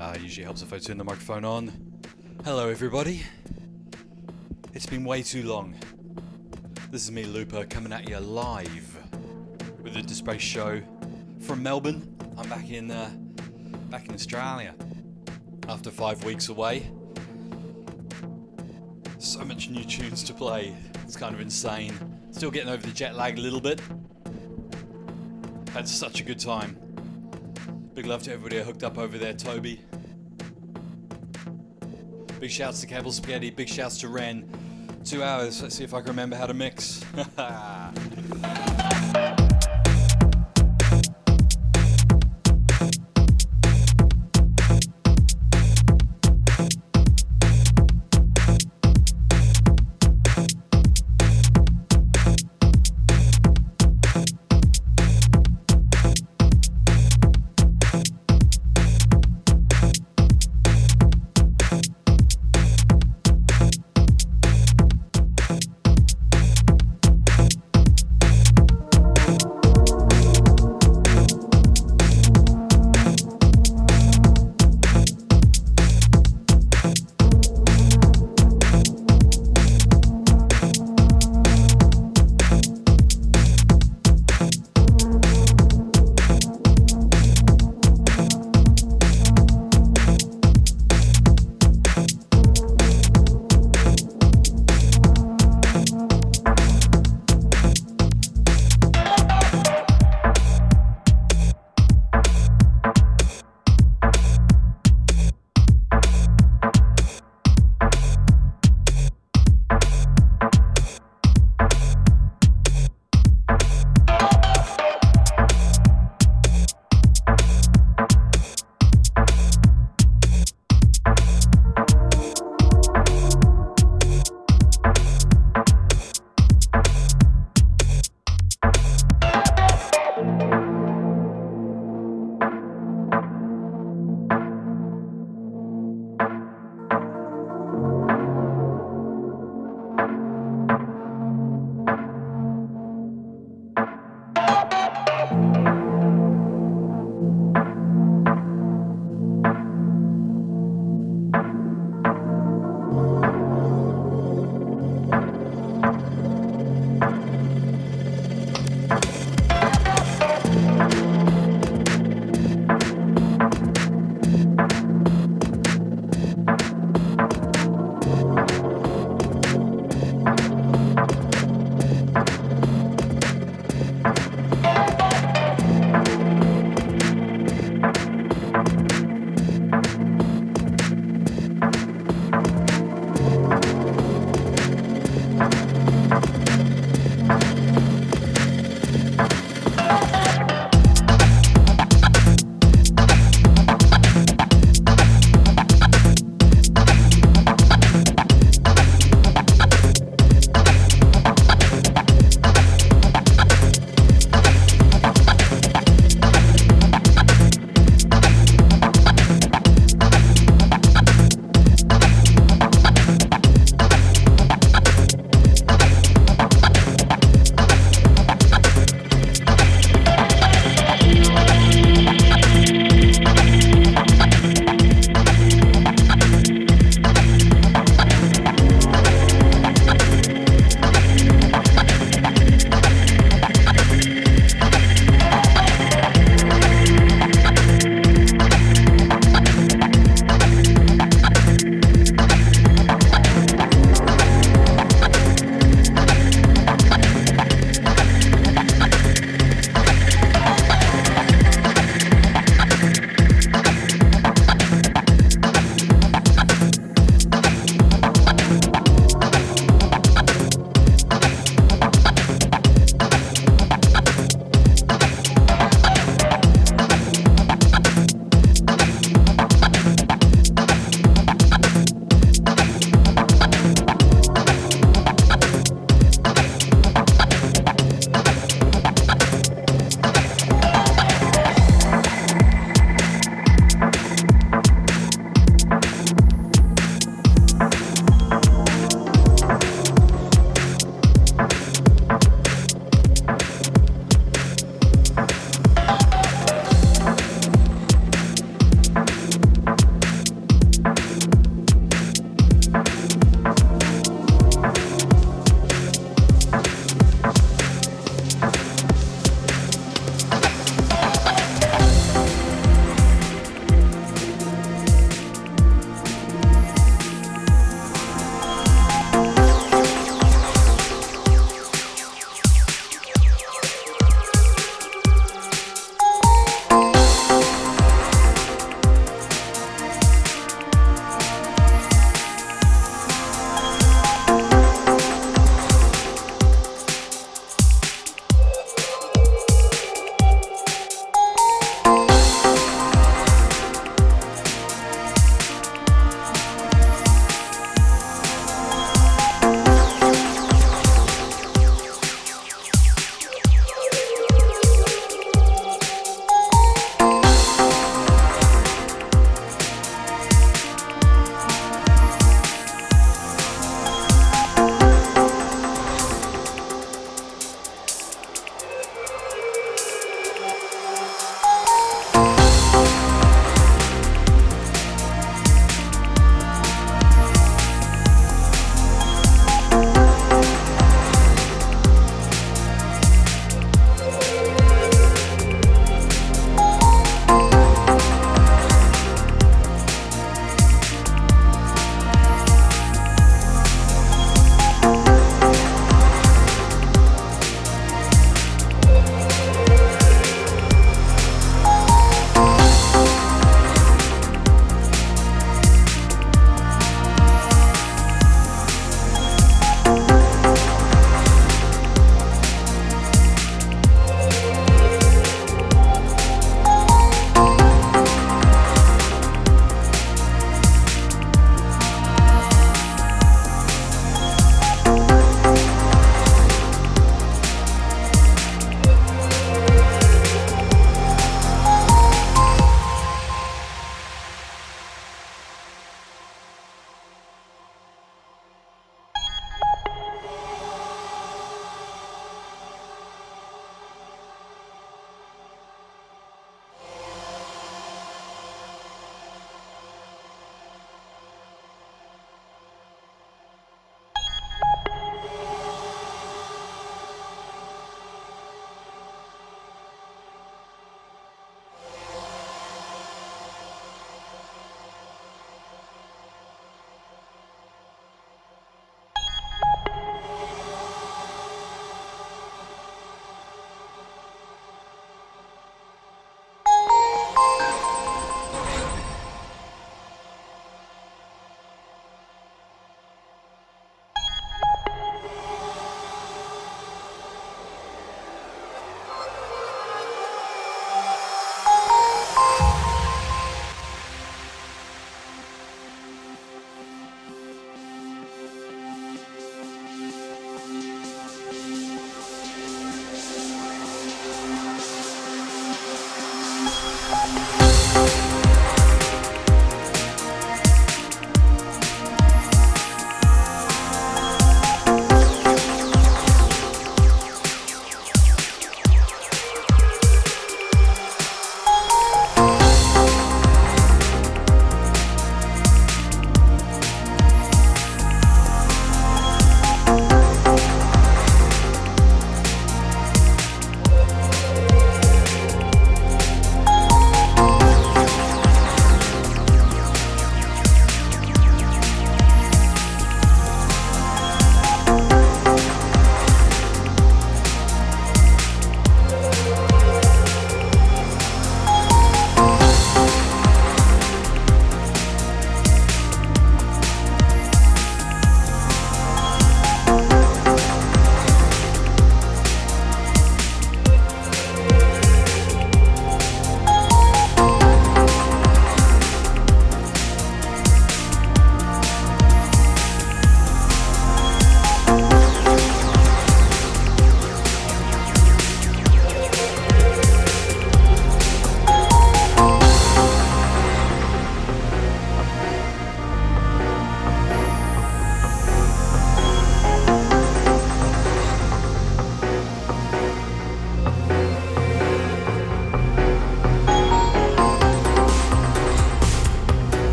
Ah, if I turn the microphone on. Hello, everybody. It's been way too long. This is me, Looper, coming at you live with the Disgrace Show from Melbourne. I'm back in uh, back in Australia after five weeks away. So much new tunes to play. It's kind of insane. Still getting over the jet lag a little bit. Had such a good time. Big love to everybody hooked up over there, Toby. Big shouts to Cable Spaghetti. Big shouts to Ren. Two hours. Let's see if I can remember how to mix.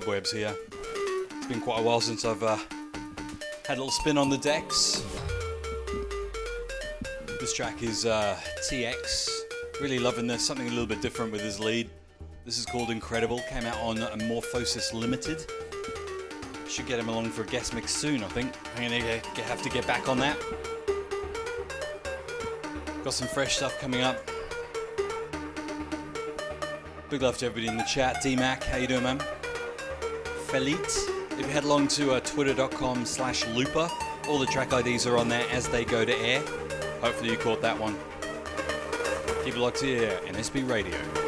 cobwebs here. It's been quite a while since I've uh, had a little spin on the decks. This track is uh, TX. Really loving this, something a little bit different with his lead. This is called Incredible, came out on Morphosis Limited. Should get him along for a guest mix soon, I think. I'm gonna have to get back on that. Got some fresh stuff coming up. Big love to everybody in the chat. D-Mac, how you doing, man? Felit. If you head along to uh, twitter.com slash looper, all the track IDs are on there as they go to air. Hopefully you caught that one. Keep it locked here, NSB Radio.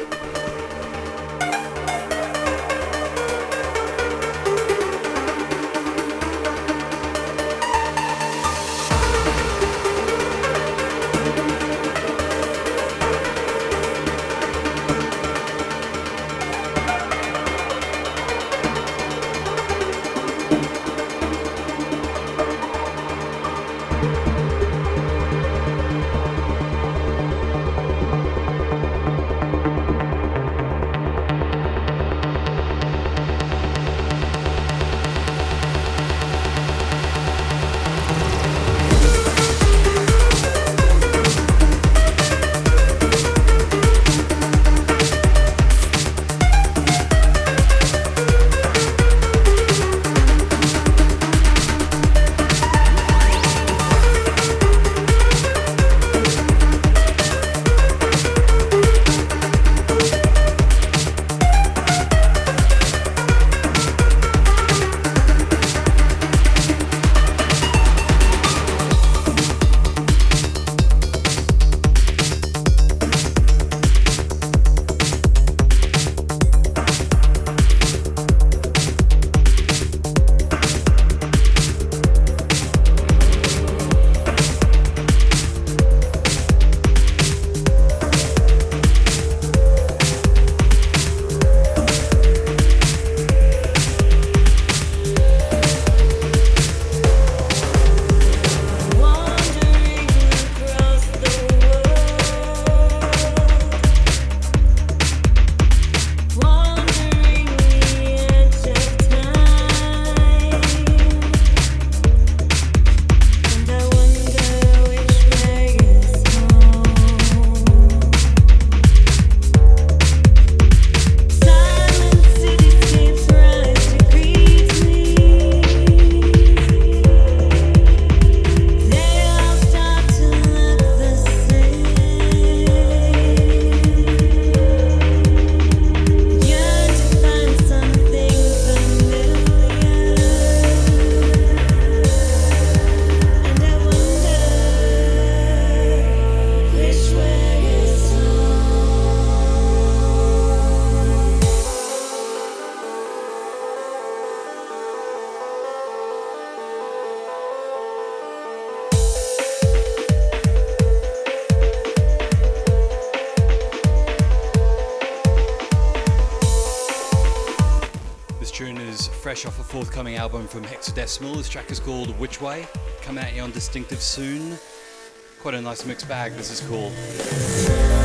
Forthcoming album from Hexadecimal. This track is called Which Way, coming at you on Distinctive soon. Quite a nice mixed bag, this is cool.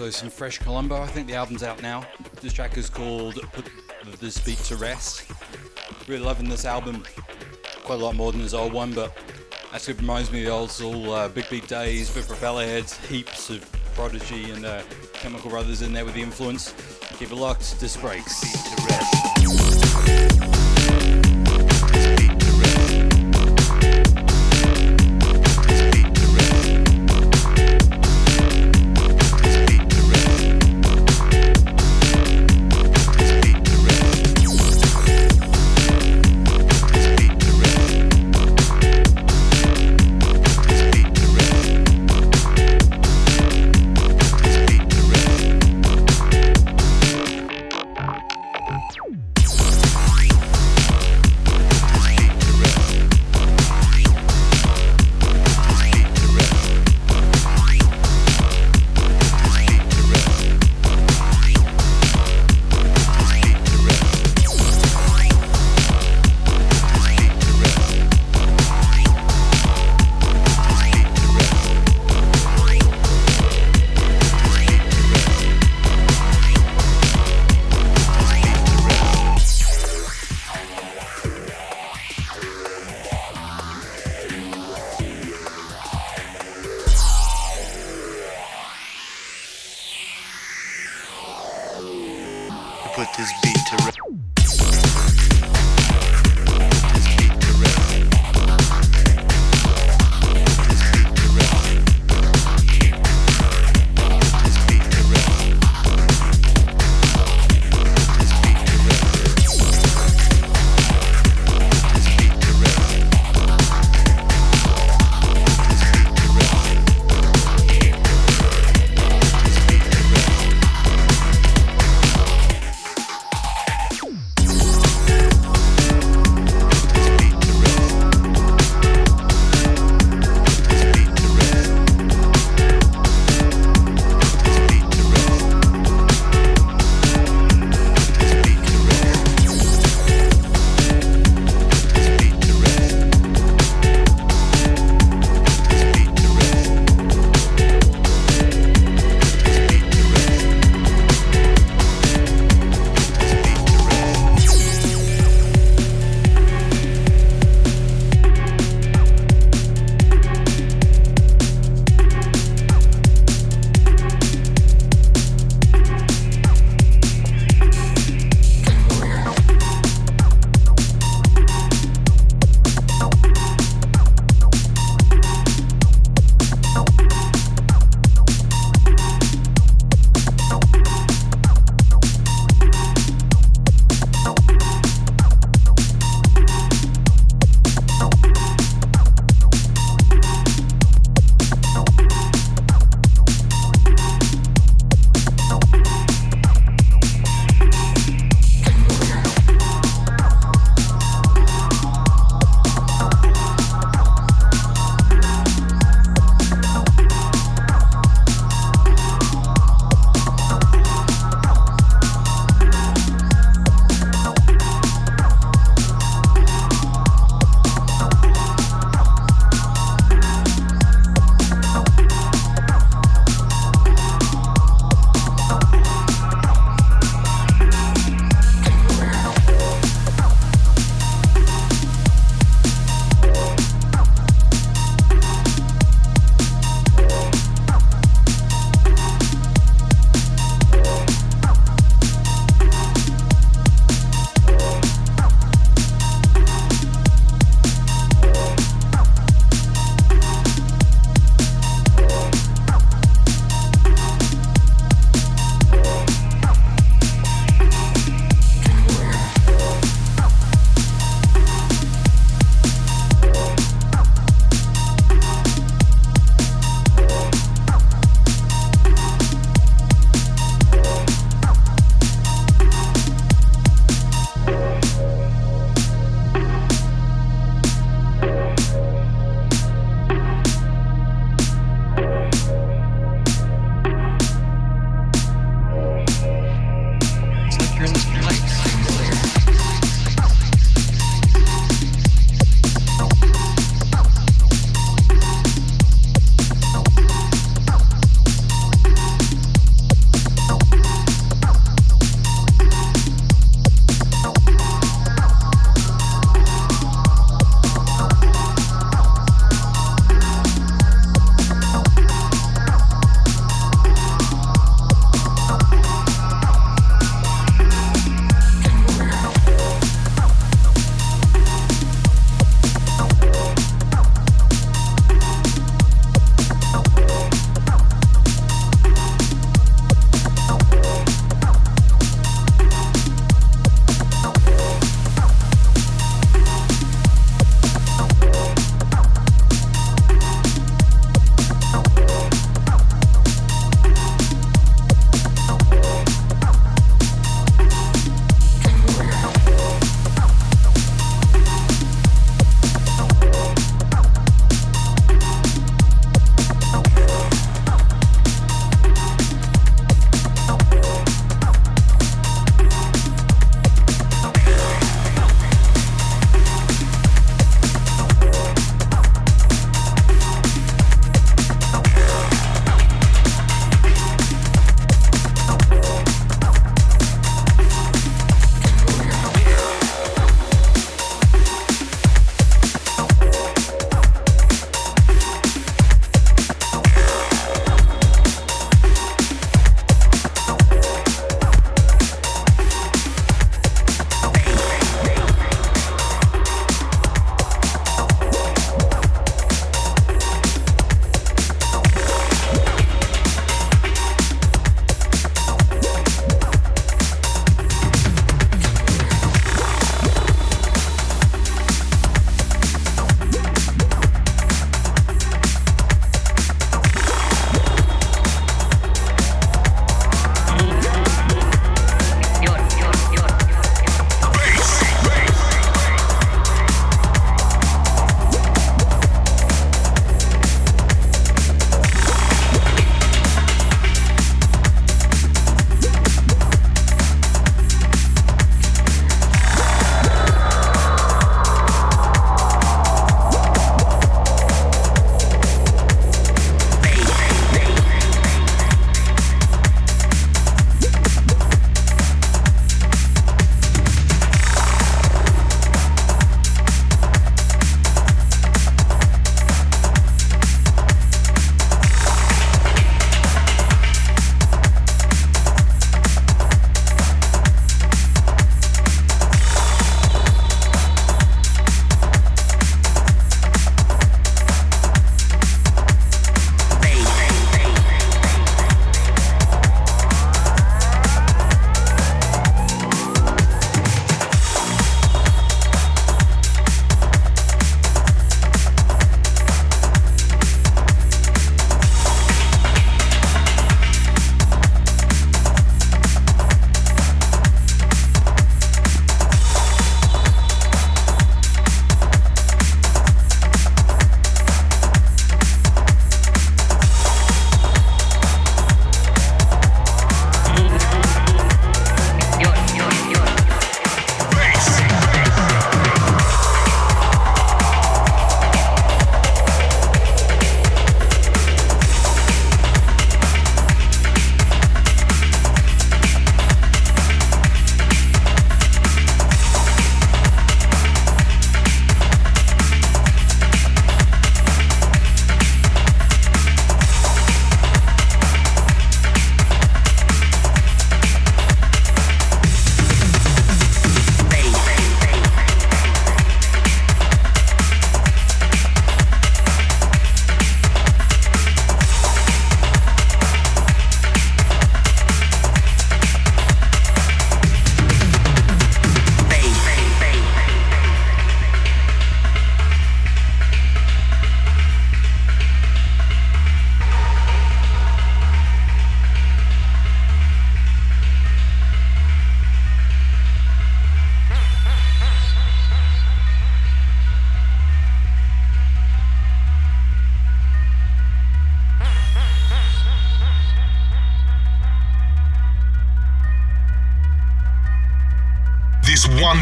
Also some fresh Colombo. I think the album's out now. This track is called Put This Beat to Rest. Really loving this album. Quite a lot more than his old one, but actually reminds me of the old school uh, Big Beat days, bit Propellerheads, heaps of Prodigy and uh, Chemical Brothers in there with the influence. Keep it locked, this Breaks.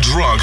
Drug,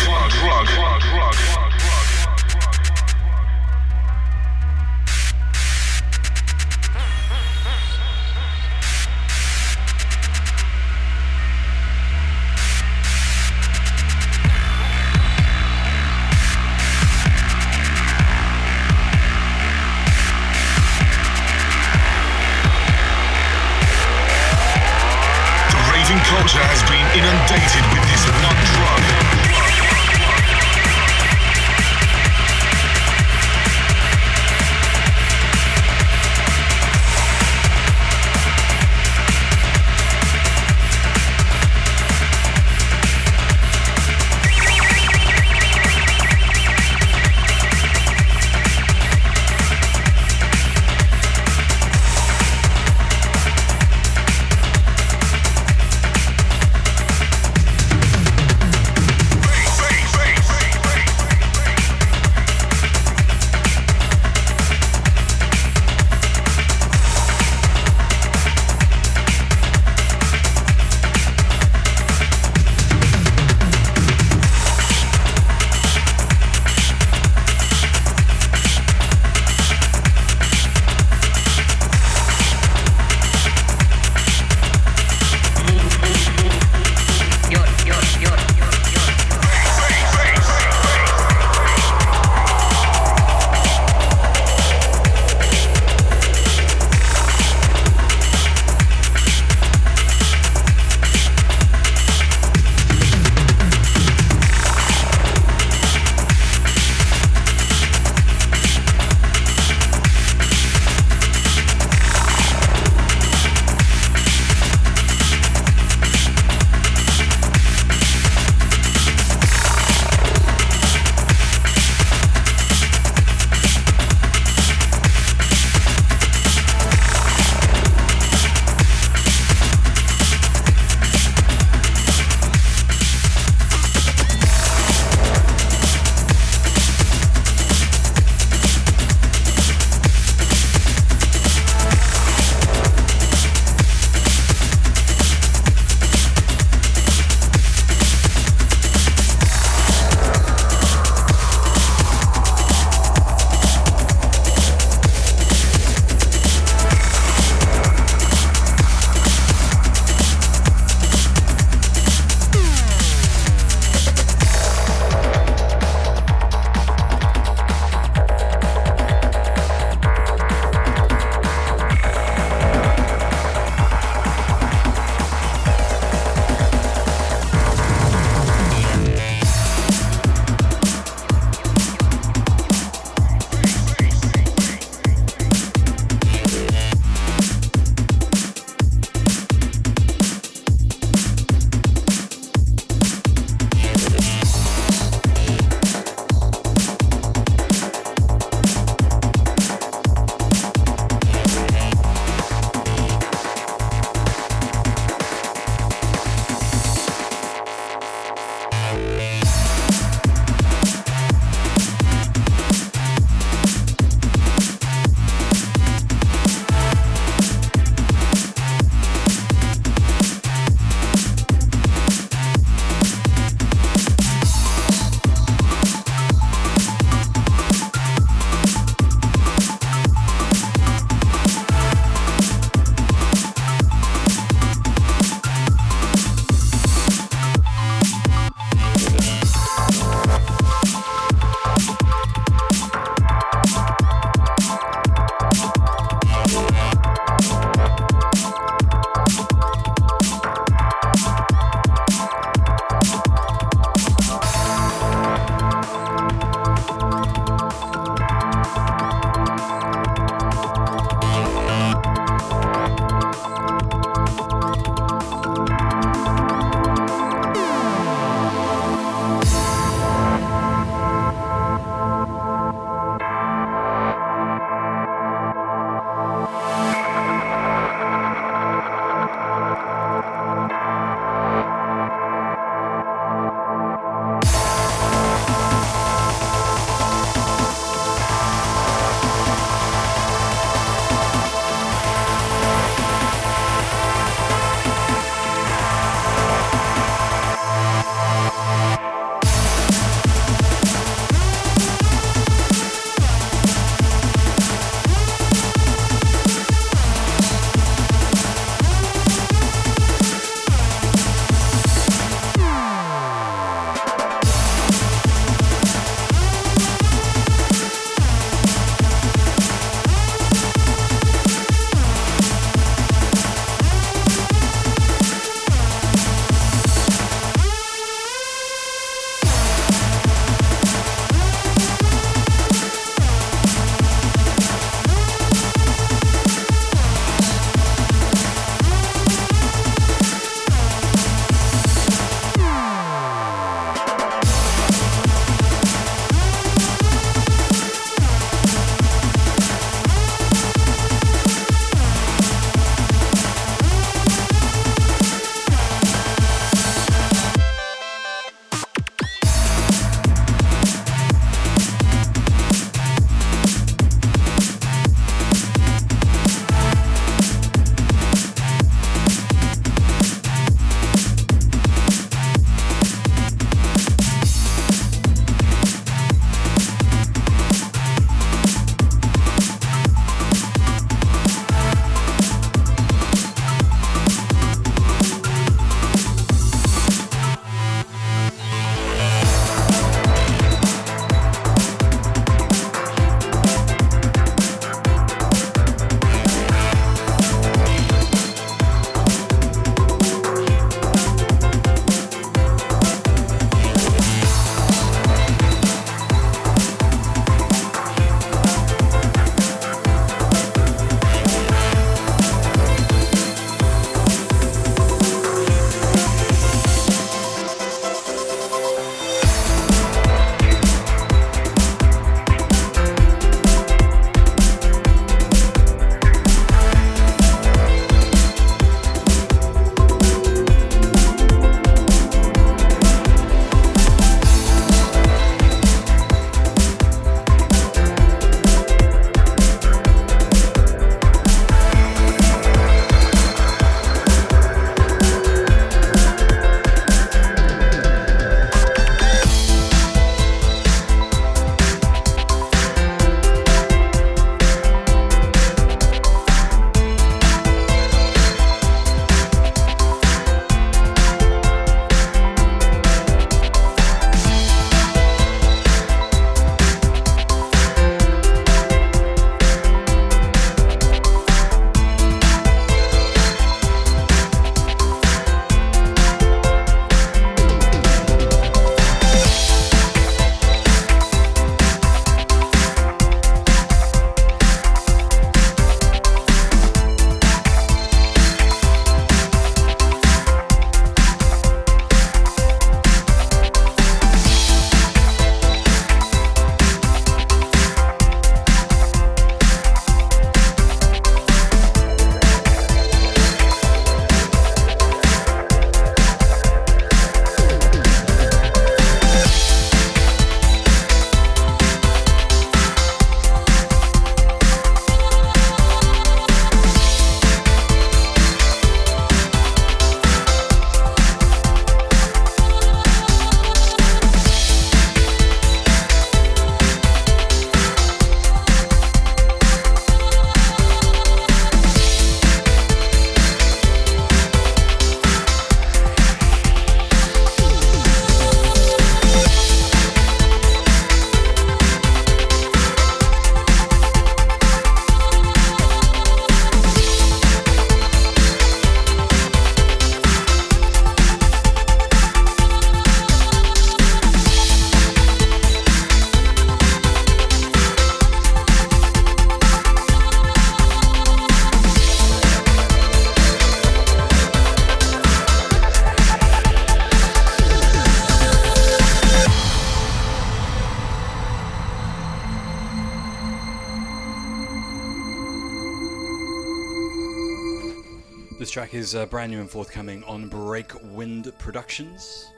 This track is uh, brand new and forthcoming on Break Wind Productions.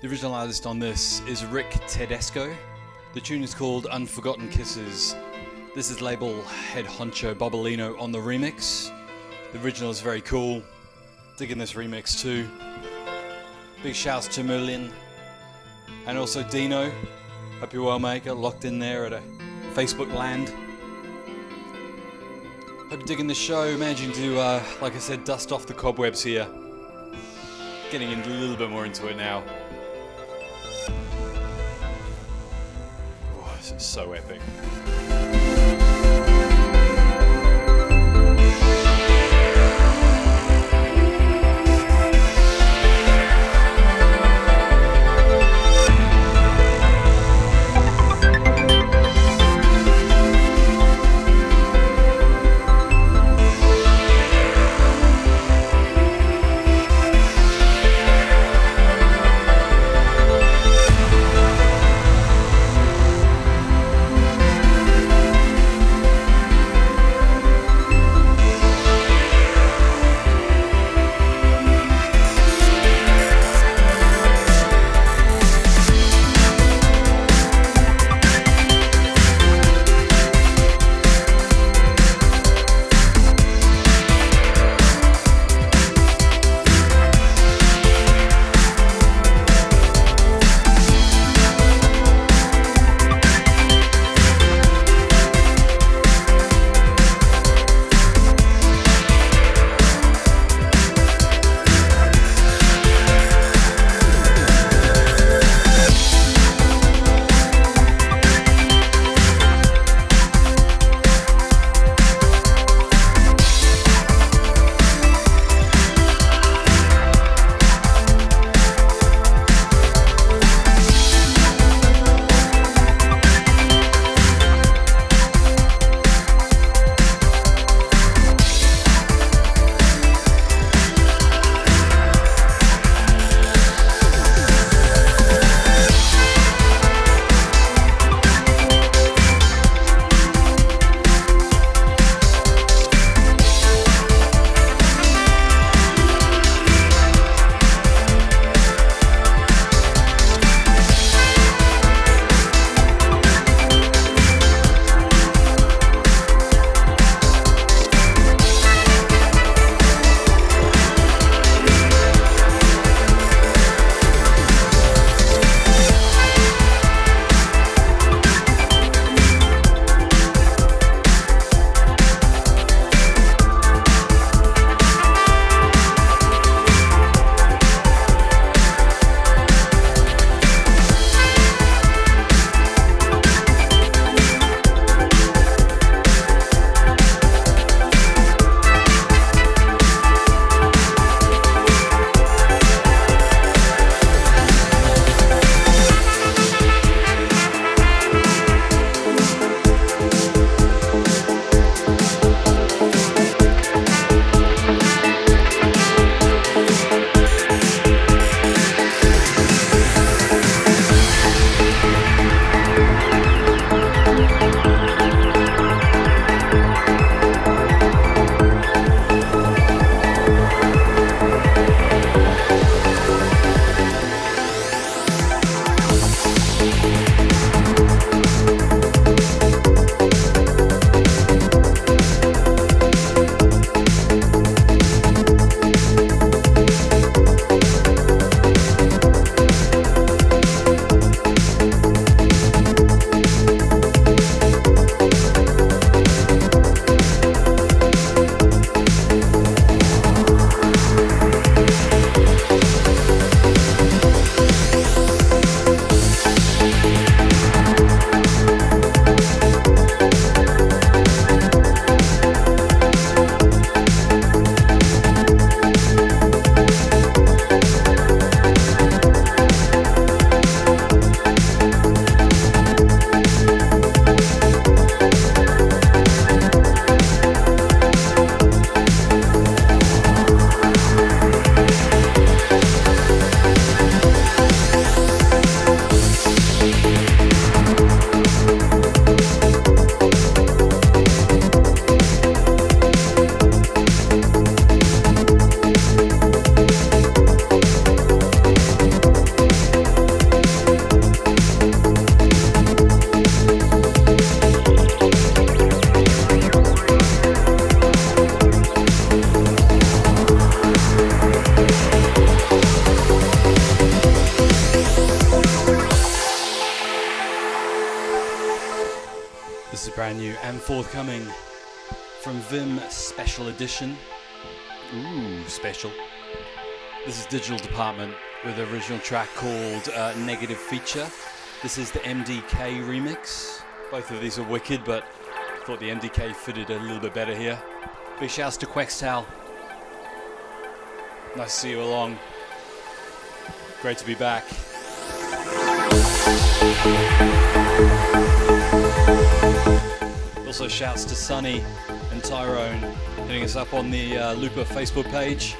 The original artist on this is Rick Tedesco. The tune is called Unforgotten Kisses. This is label head honcho Bobolino on the remix. The original is very cool. Digging this remix too. Big shouts to Merlin and also Dino. Hope you're well, mate. Got locked in there at a Facebook land. Digging the show. Managing to, uh, like I said, dust off the cobwebs here. Getting a little bit more into it now. Edition. Ooh, special. This is Digital Department with an original track called uh, Negative Feature. This is the MDK remix. Both of these are wicked, but I thought the MDK fitted a little bit better here. Big shouts to Quextal. Nice to see you along. Great to be back. Also, shouts to Sunny and Tyrone hitting us up on the uh, Looper Facebook page.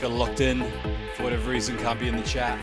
Got locked in for whatever reason, can't be in the chat.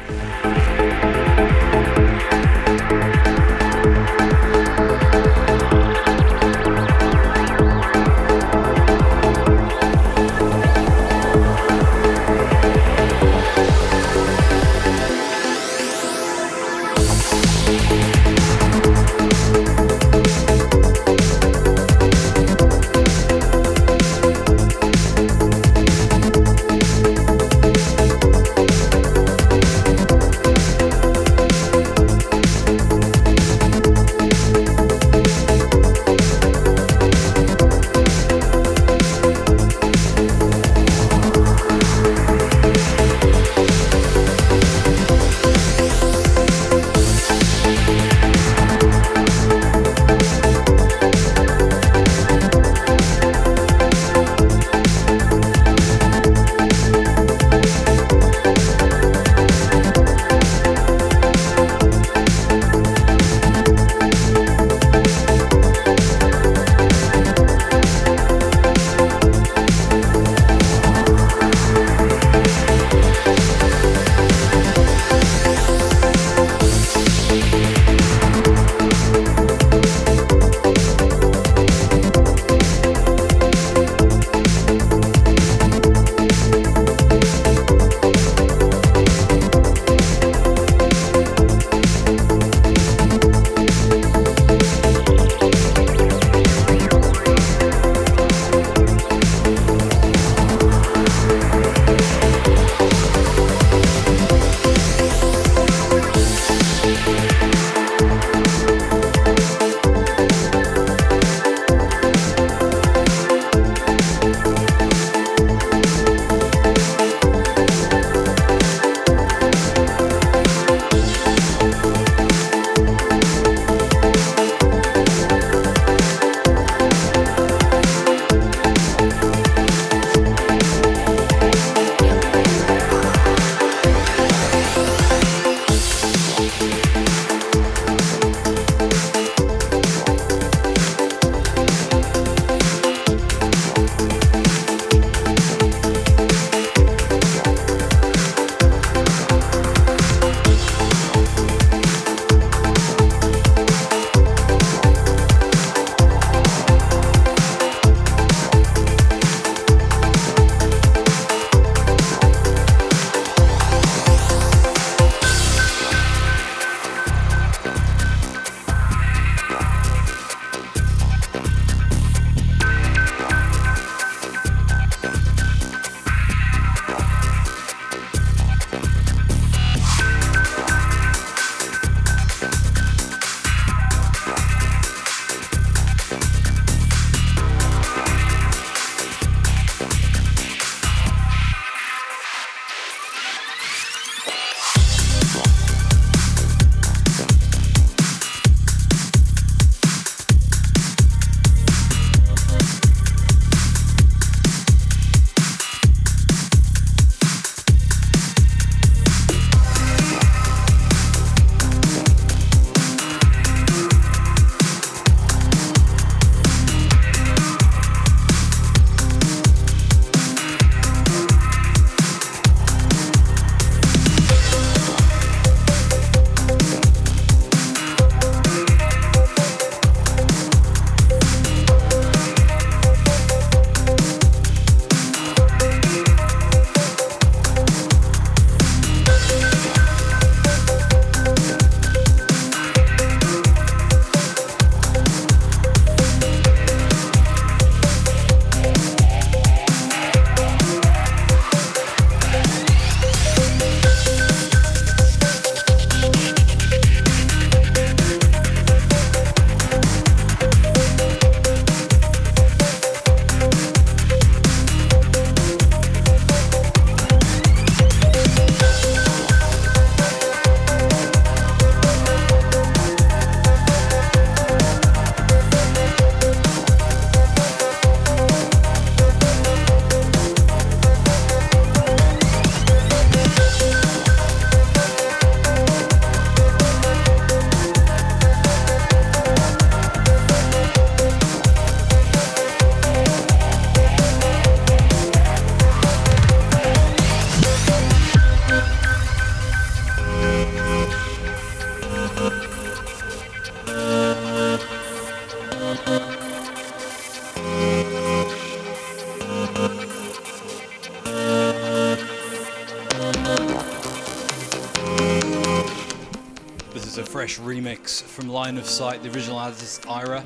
Line of Sight, the original artist Ira.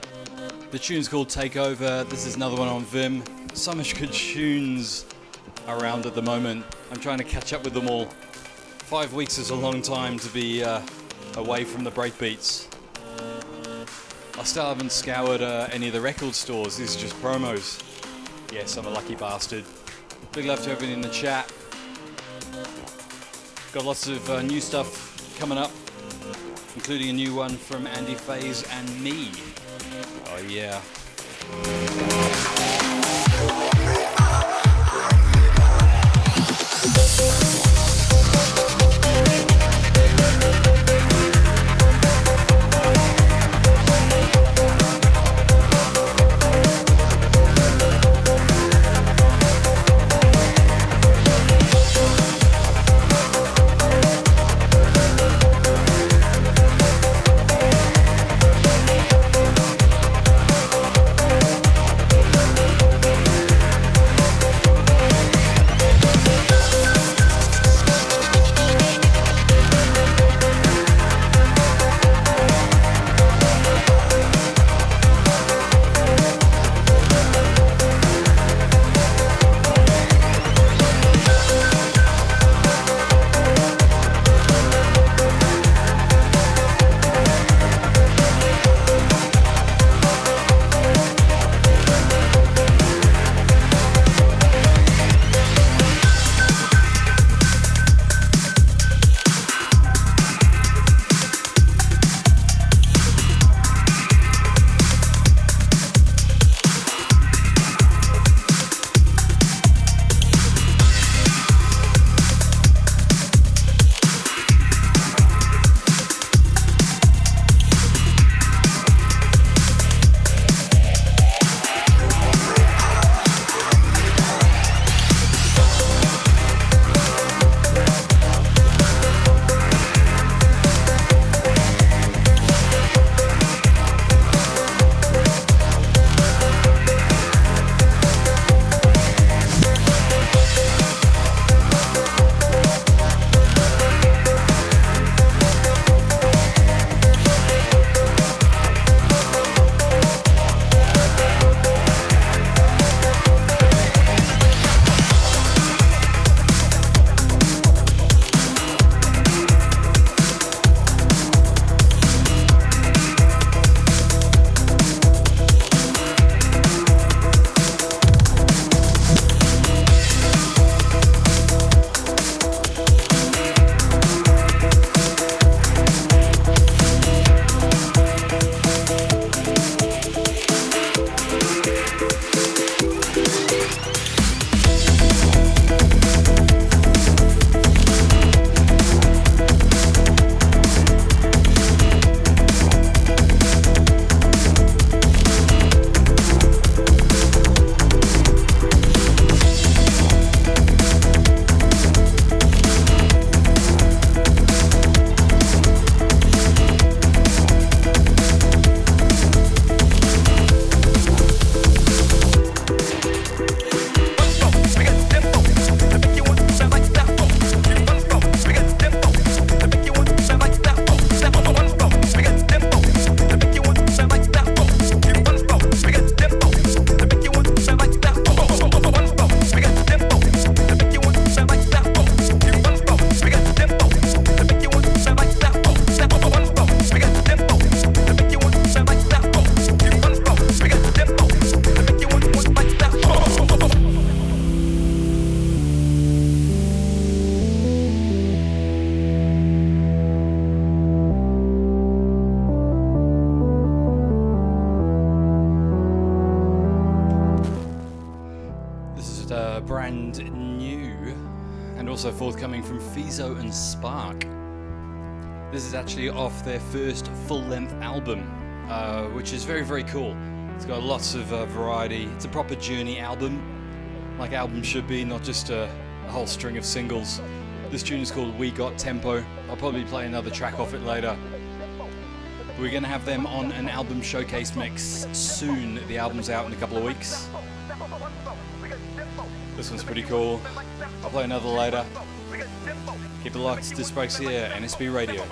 The tune's called Takeover. This is another one on Vim. So much good tunes around at the moment. I'm trying to catch up with them all. Five weeks is a long time to be uh, away from the breakbeats. I still haven't scoured uh, any of the record stores. These are just promos. Yes, I'm a lucky bastard. Big love to everyone in the chat. Got lots of uh, new stuff coming up, including a new one from Andy Faze and me. Oh, yeah. Their first full length album, uh, which is very, very cool. It's got lots of uh, variety. It's a proper journey album, like albums should be, not just a, a whole string of singles. This tune is called We Got Tempo. I'll probably play another track off it later. We're going to have them on an album showcase mix soon. The album's out in a couple of weeks. This one's pretty cool. I'll play another later. Keep it locked NSB Radio.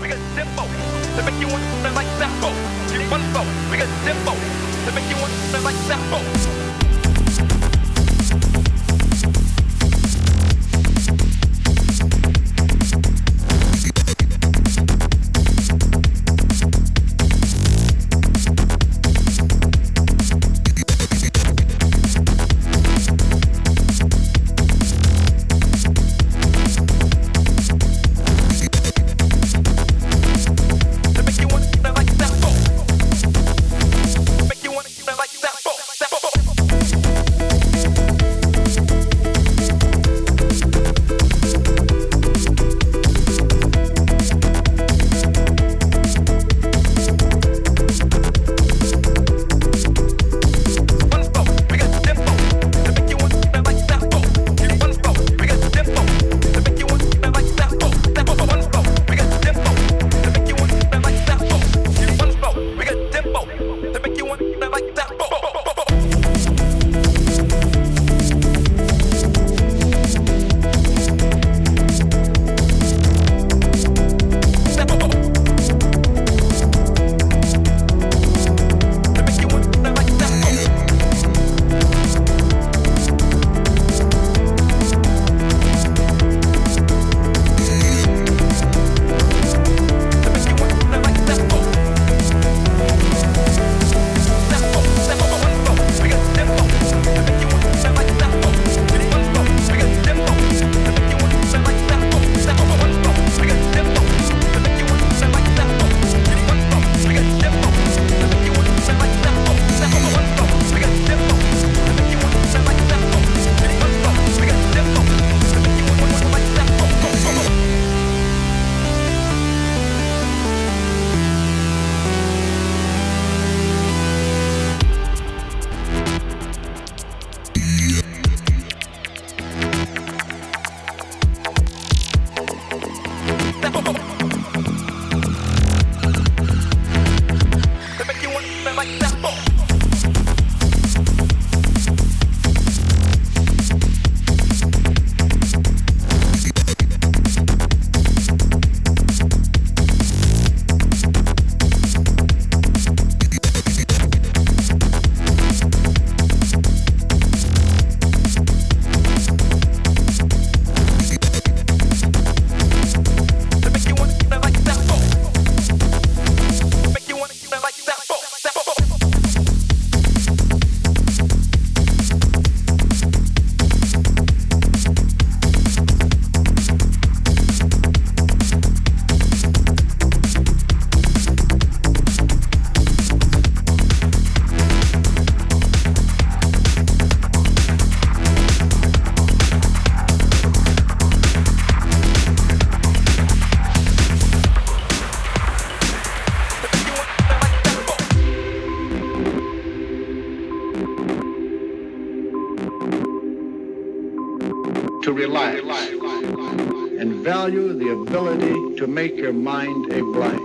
We got to make you want to like. We got to make you want to like. Make your mind a blank.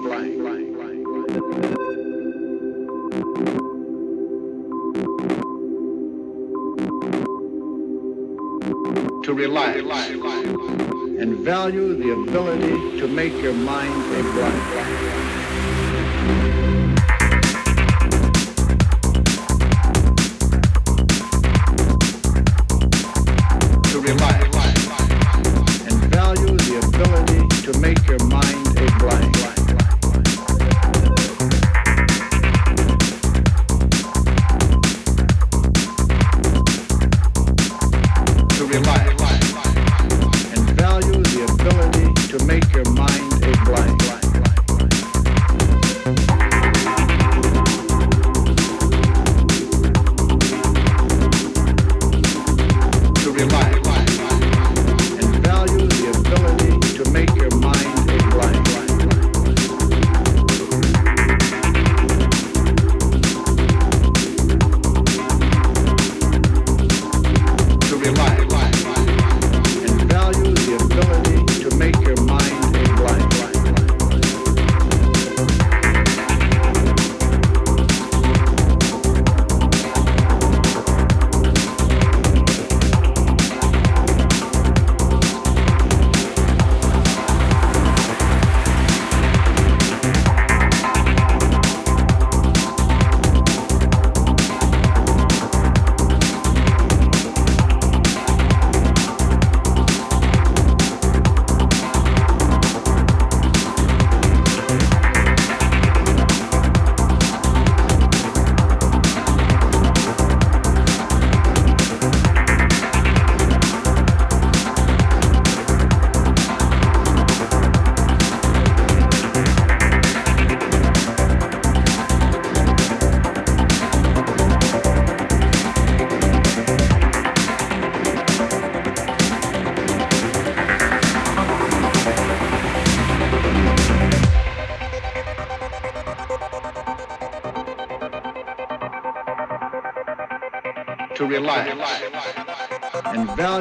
To relax and value the ability to blank. to make your mind a blank.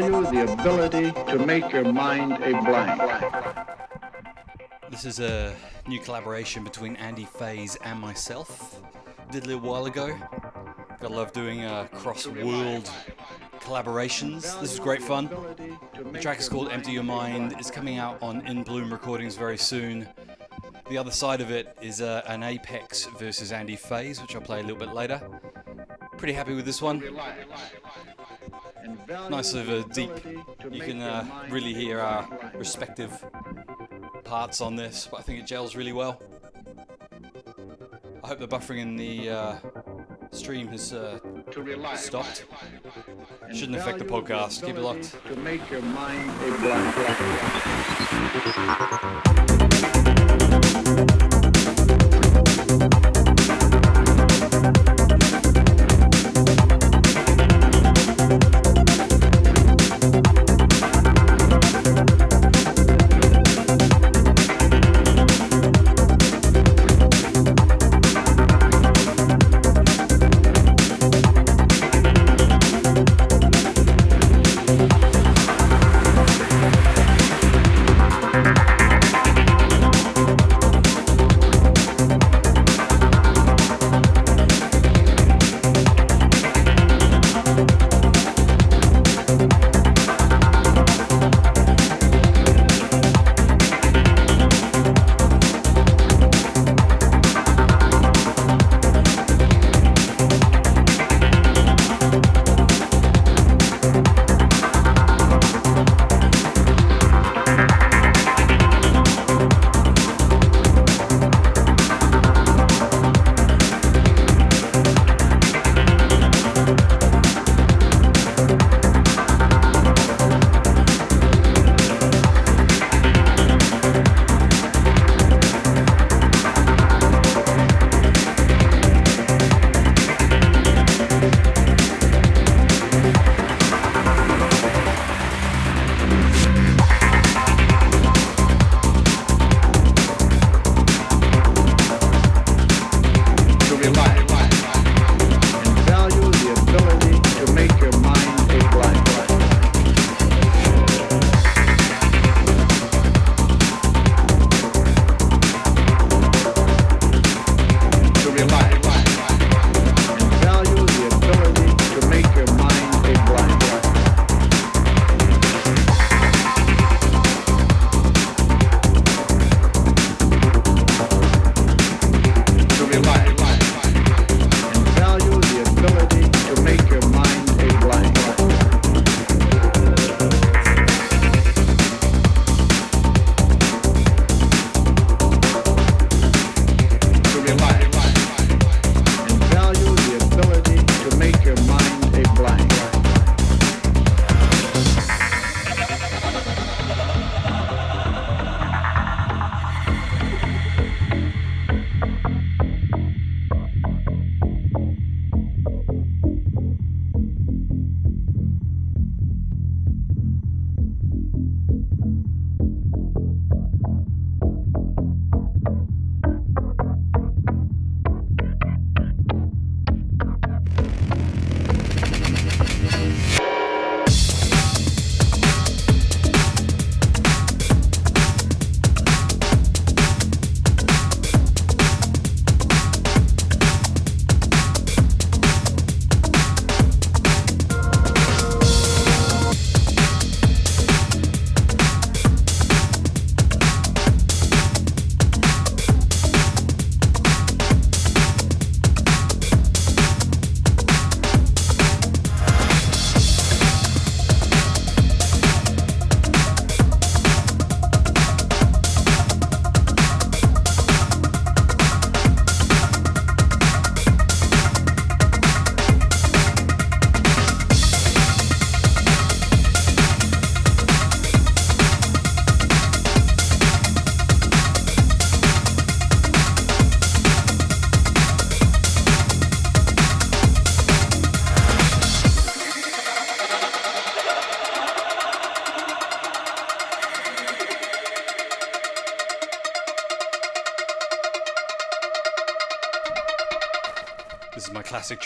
Value the ability to make your mind a blank. This is a new collaboration between Andy Faze and myself. Did a little while ago. I love doing uh, cross-world collaborations. This is great fun. The track is called Empty Your Mind. It's coming out on In Bloom Recordings very soon. The other side of it is uh, an Apex versus Andy Faze, which I'll play a little bit later. Pretty happy with this one. Nice of a deep. You can uh, really hear our respective parts on this, but I think it gels really well. I hope the buffering in the uh, stream has uh, stopped. Shouldn't affect the podcast. Keep it locked. To make your mind a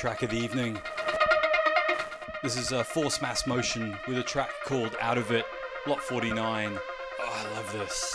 track of the evening. This is a Force Mass Motion with a track called Out of It, Lot 49. Oh, I love this.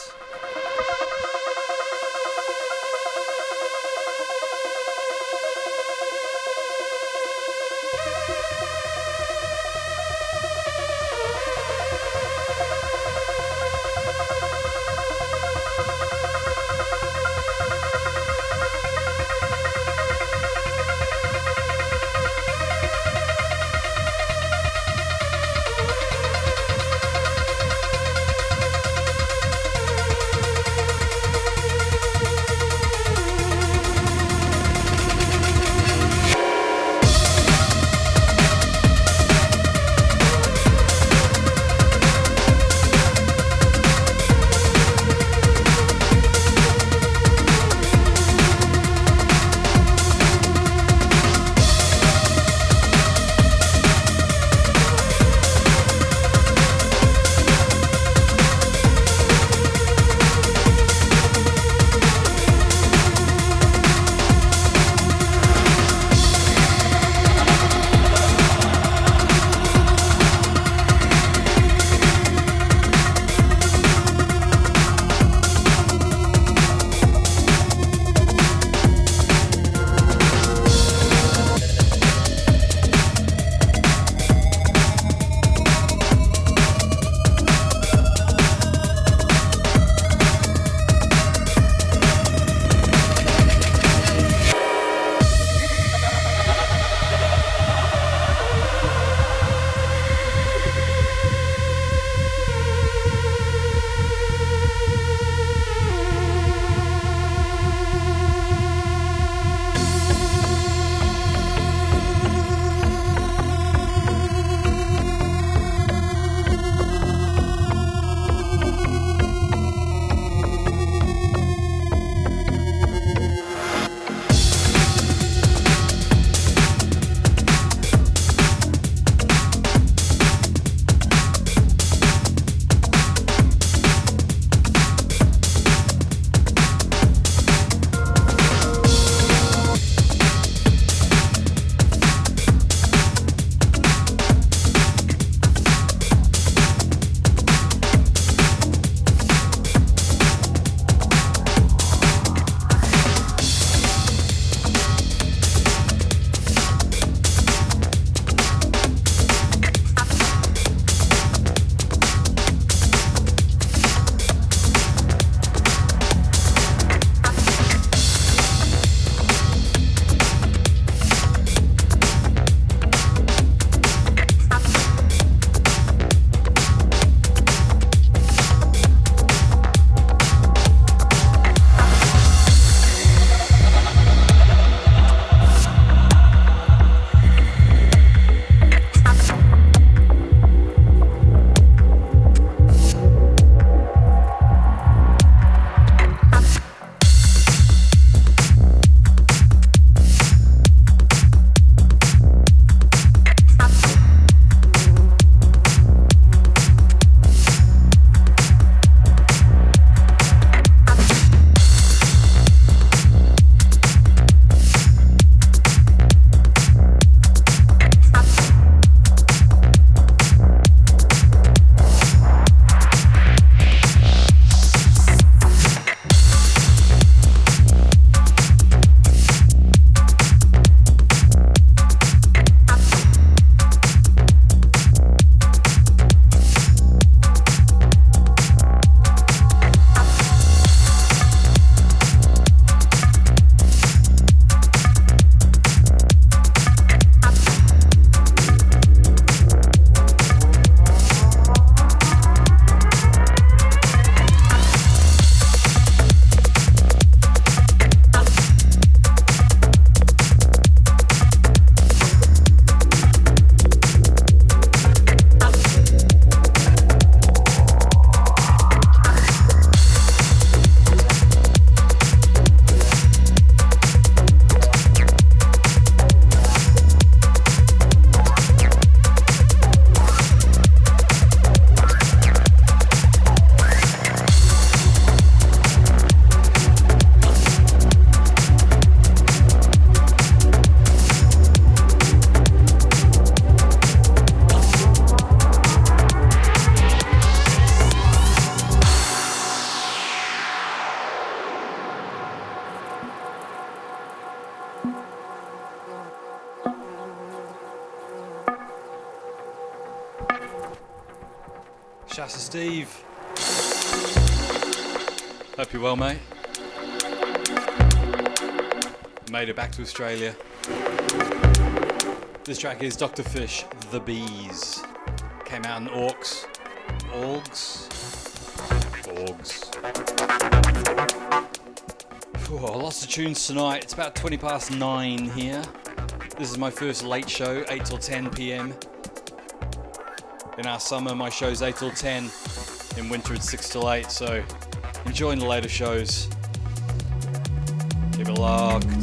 Back to Australia. This track is Dr. Fish, The Bees. Came out in Orcs. Orgs? Orgs. Whew, lots of tunes tonight. It's about 20 past 9 here. This is my first late show, 8 till 10 pm. In our summer, my show's 8 till 10. In winter, it's 6 till 8. So, enjoying the later shows. Keep it locked. This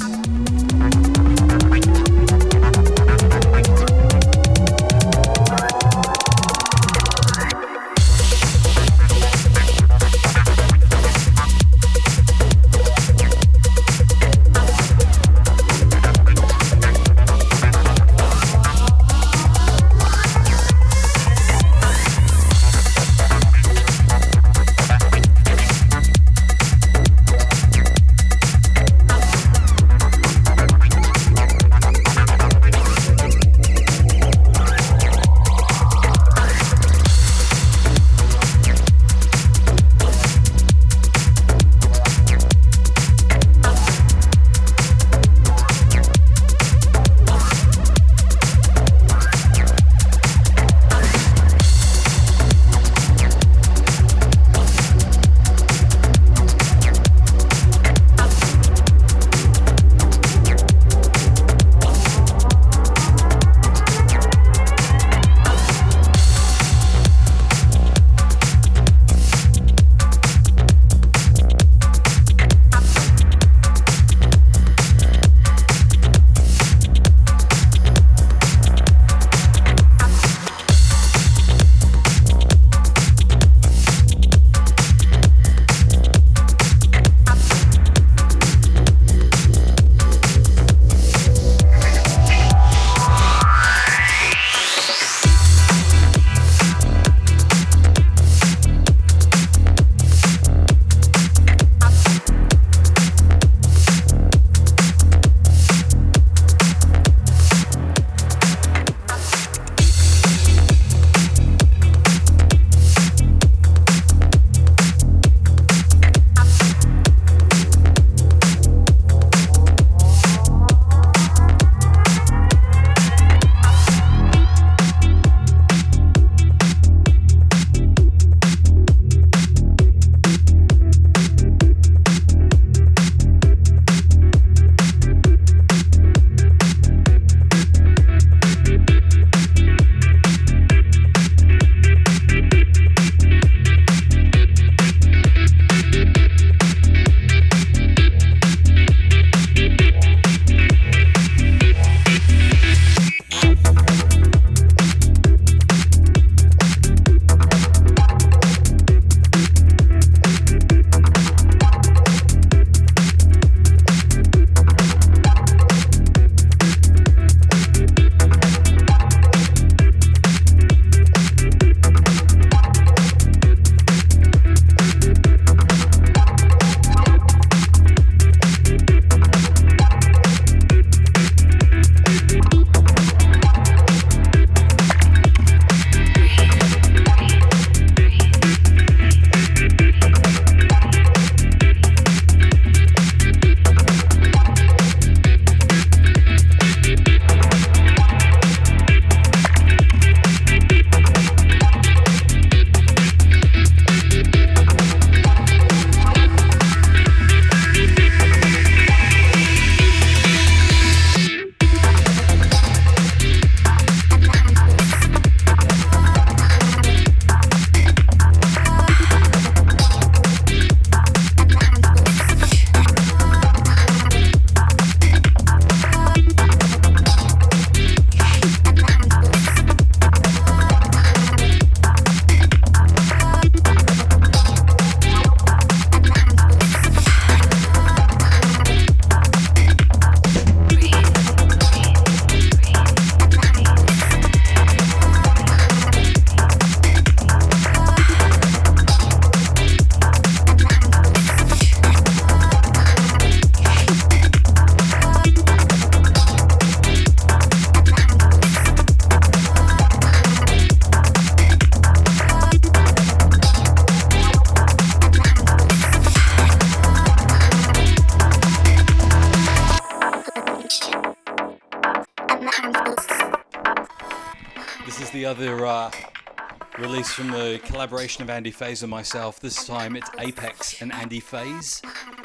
collaboration of Andy Faze and myself. This time it's Apex and Andy Faze.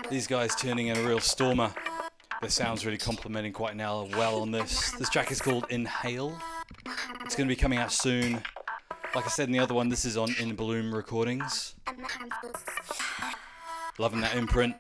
These guys turning in a real stormer. Their sounds really complementing quite now well on this. This track is called Inhale. It's going to be coming out soon. Like I said in the other one, this is on In Bloom Recordings. Loving that imprint.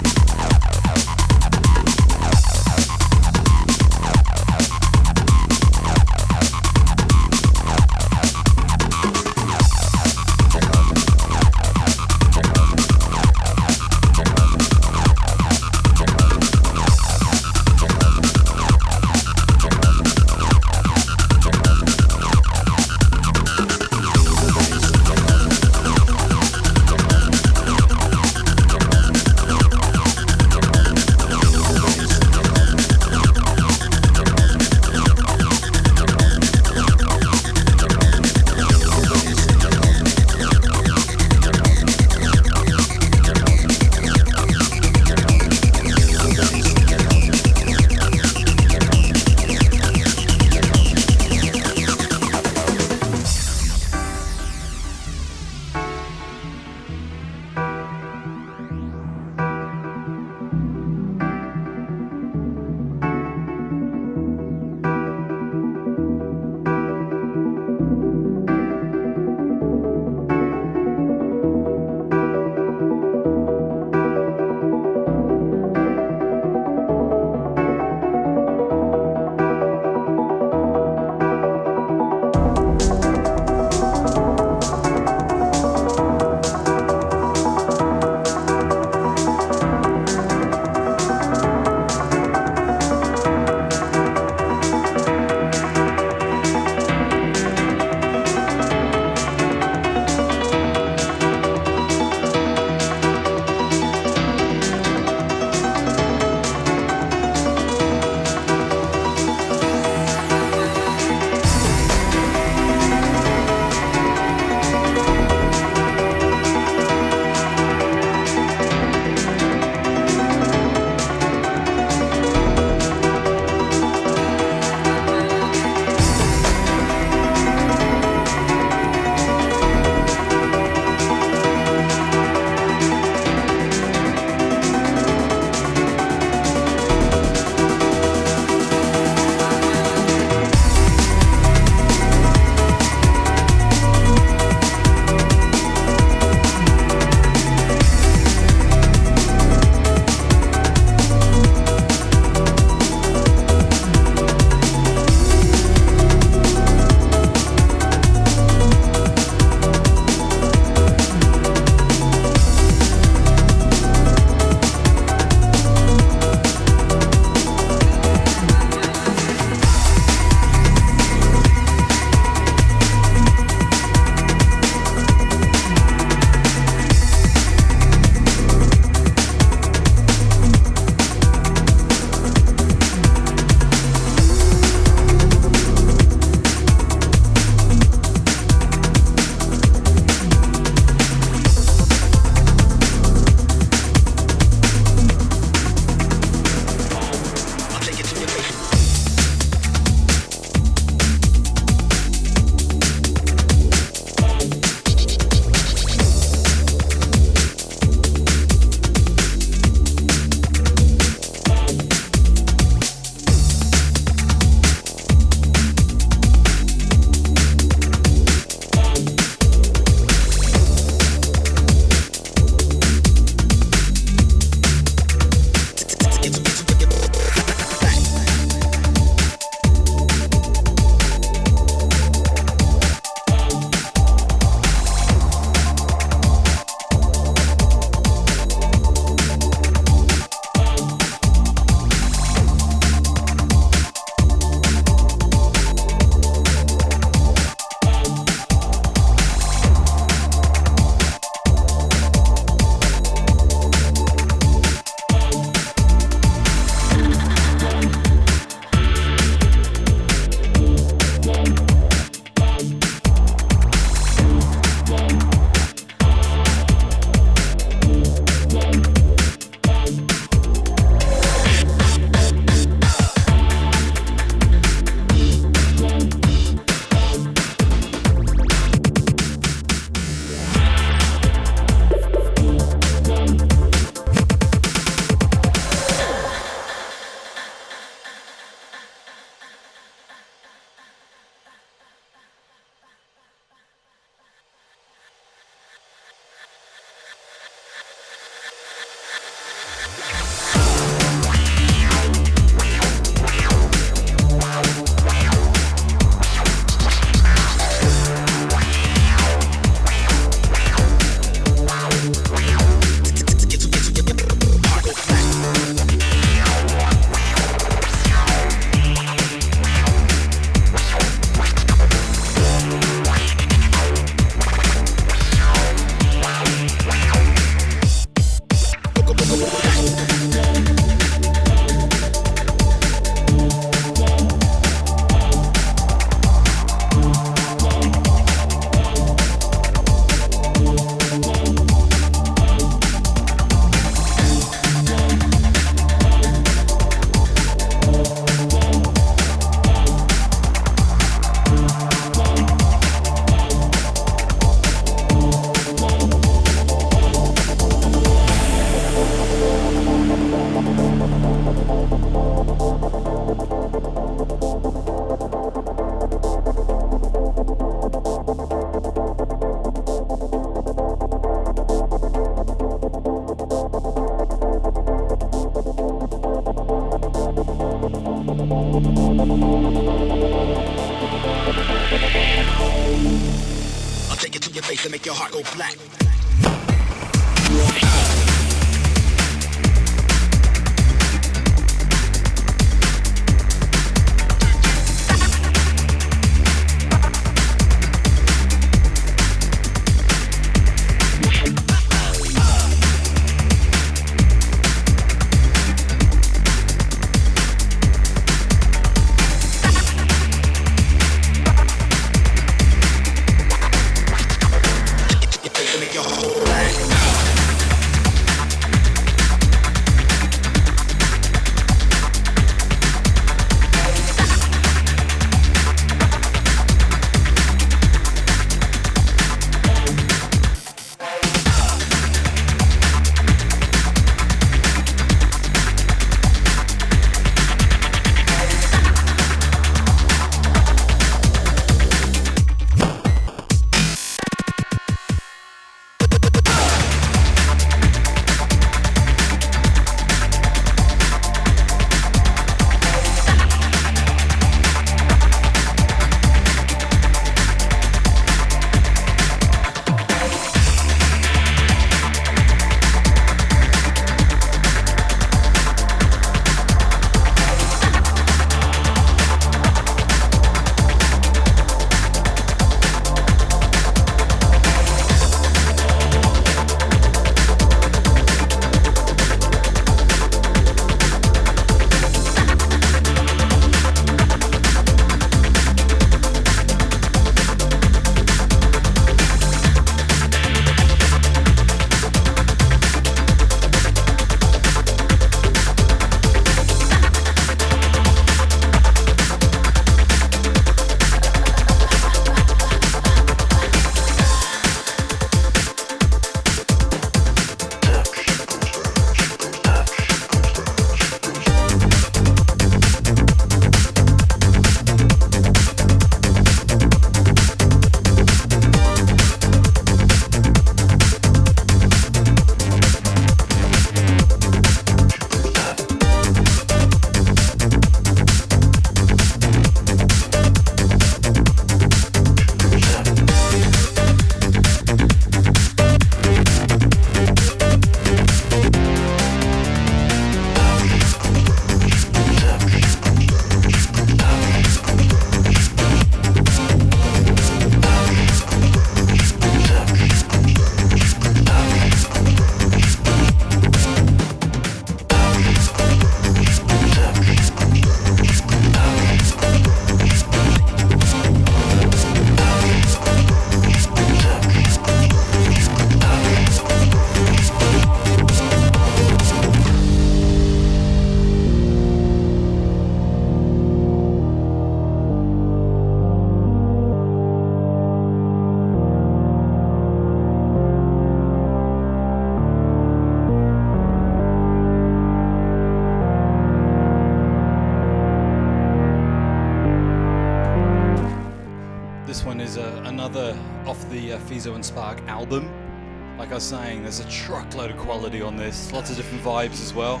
Lots of different vibes as well.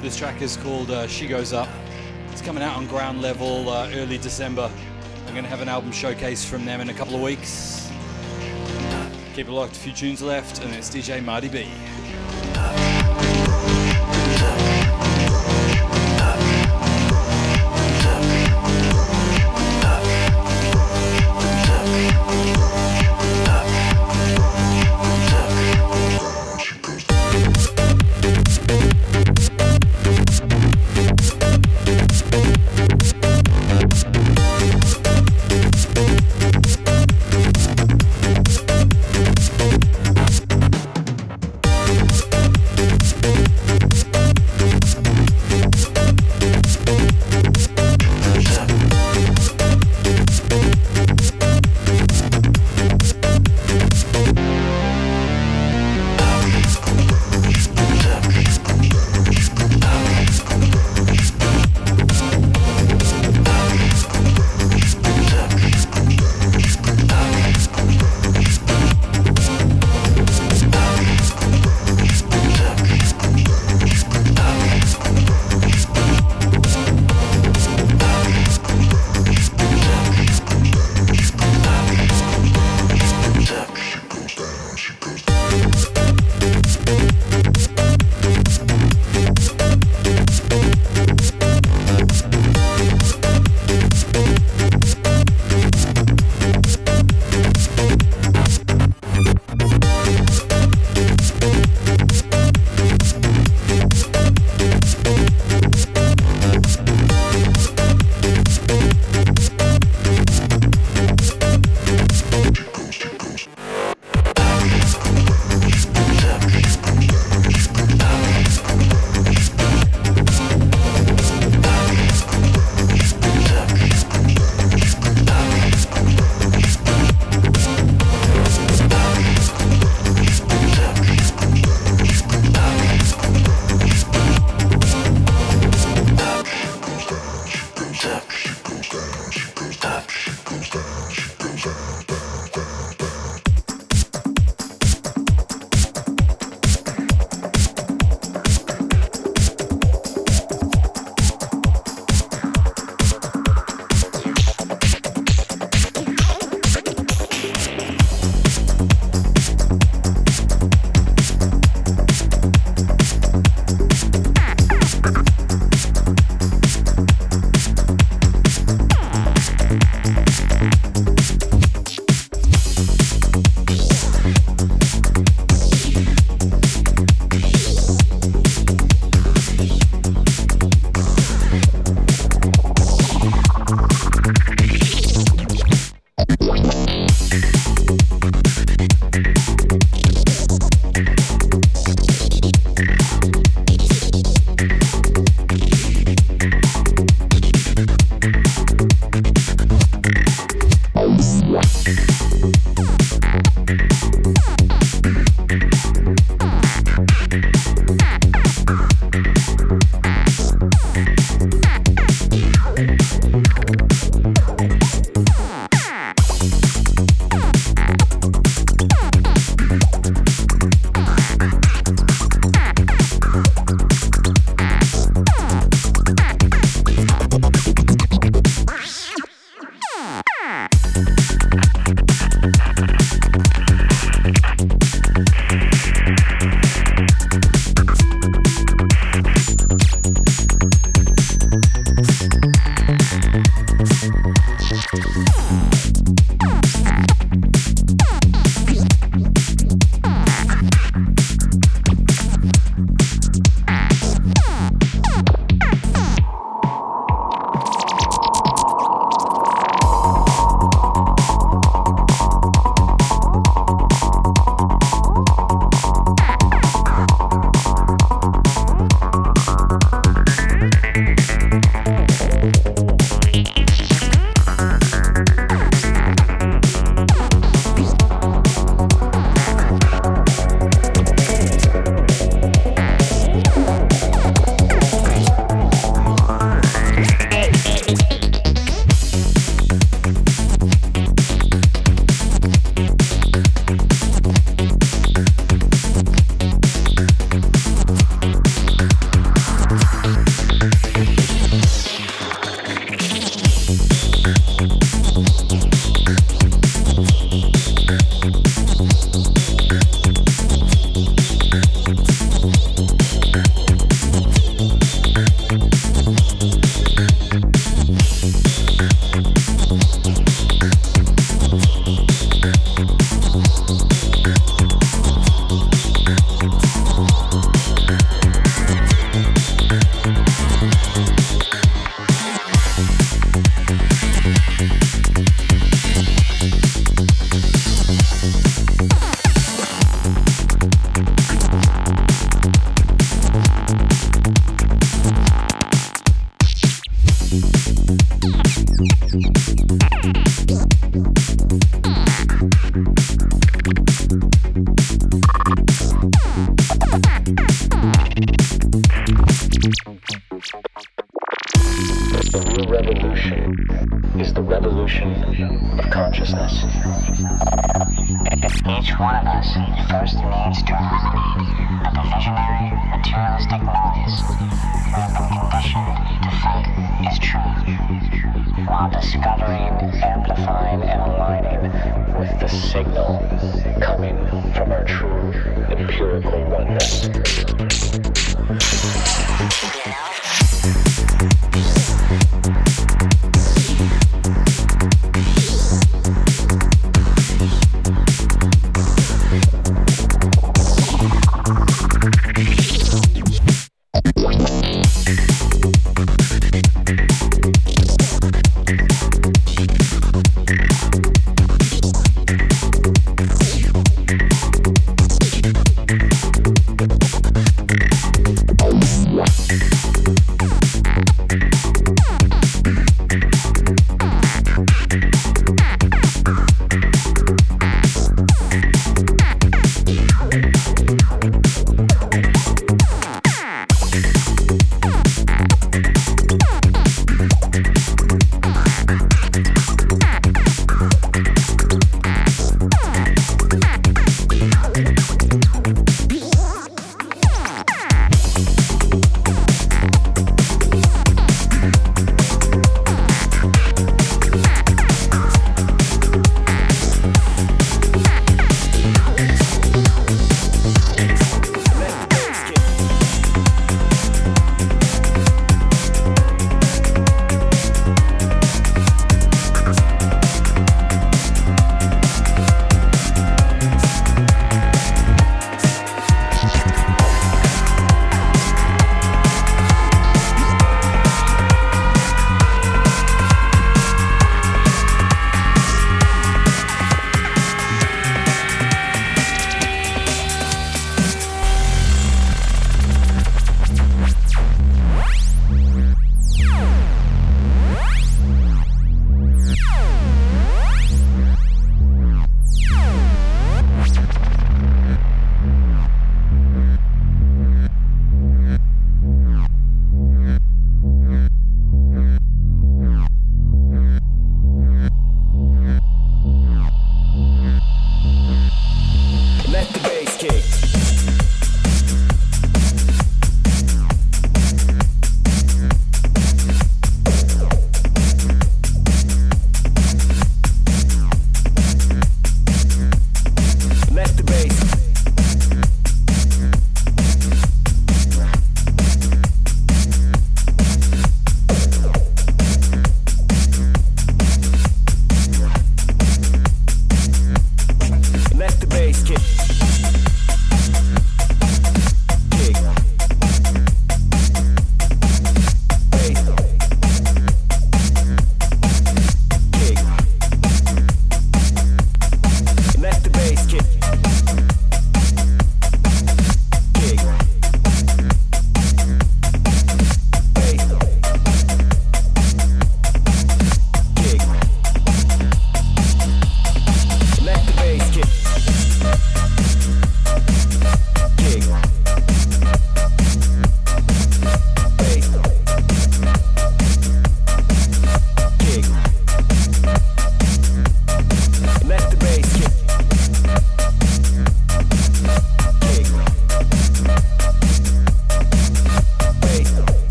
This track is called uh, She Goes Up. It's coming out on ground level uh, early December. I'm going to have an album showcase from them in a couple of weeks. Keep it locked, a few tunes left, and it's DJ Marty B.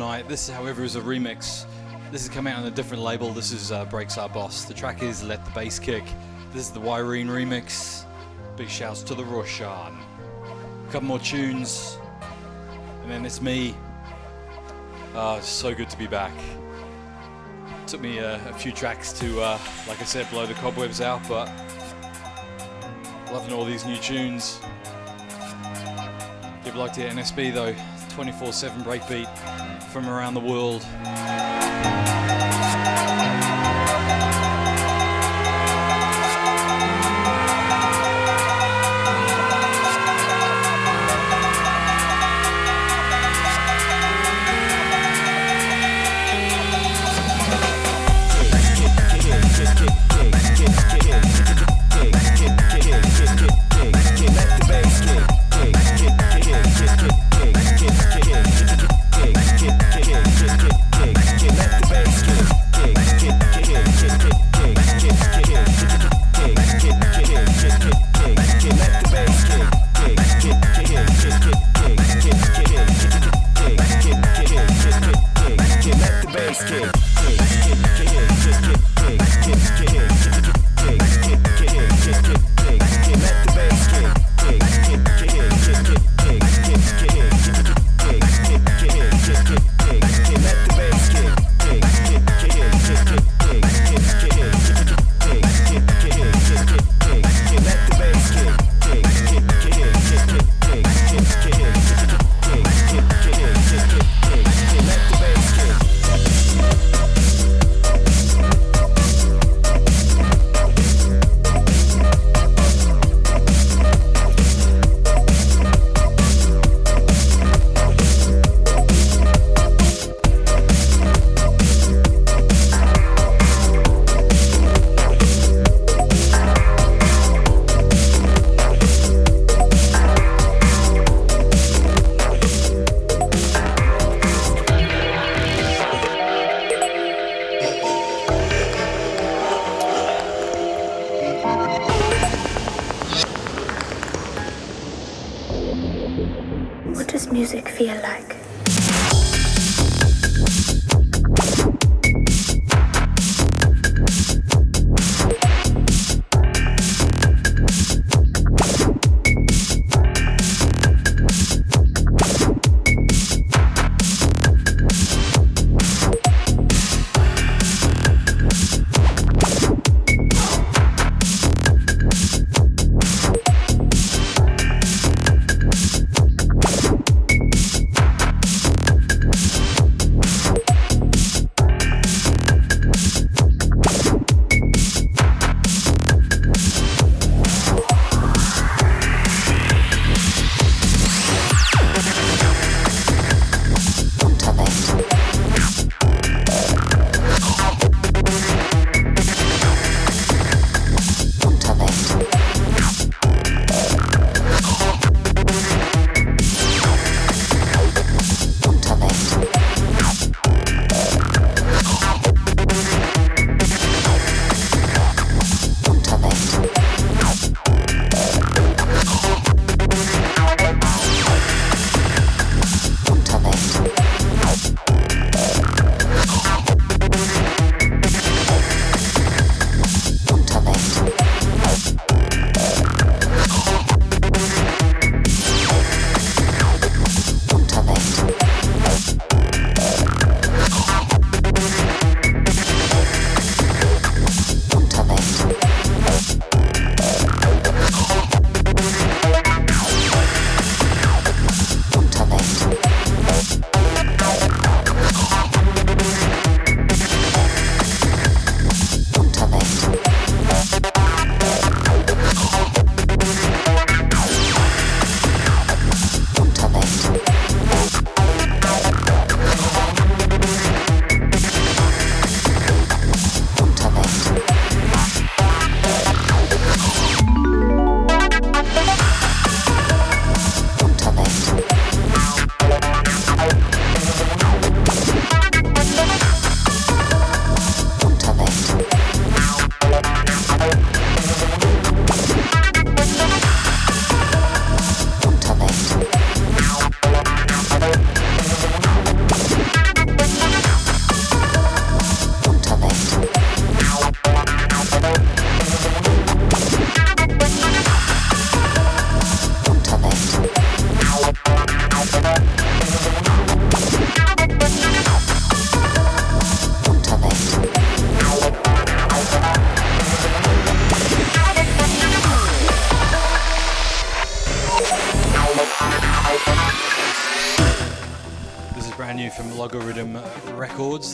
tonight. This, however, is a remix. This is coming out on a different label. This is uh, Breaks Our Boss. The track is Let the Bass Kick. This is the Wyrene remix. Big shouts to the Roshan. A couple more tunes, and then it's me. Uh, so good to be back. Took me uh, a few tracks to, uh, like I said, blow the cobwebs out, but loving all these new tunes. Give like to NSB though, 24 7 breakbeat from around the world.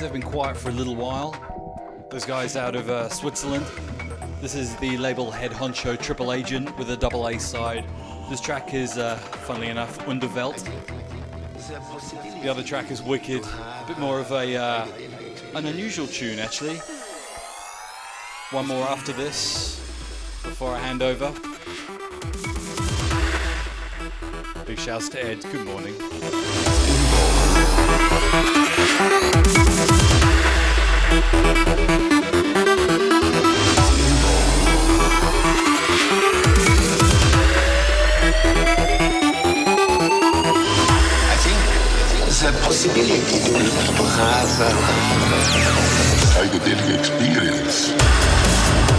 They've been quiet for a little while. Those guys out of uh, Switzerland. This is the label Head Honcho Triple Agent with a double A side. This track is, uh, funnily enough, Underwelt. The other track is Wicked, a bit more of a uh, an unusual tune actually. One more after this before I hand over. Big shouts to Ed. Good morning. Psychedelic experience.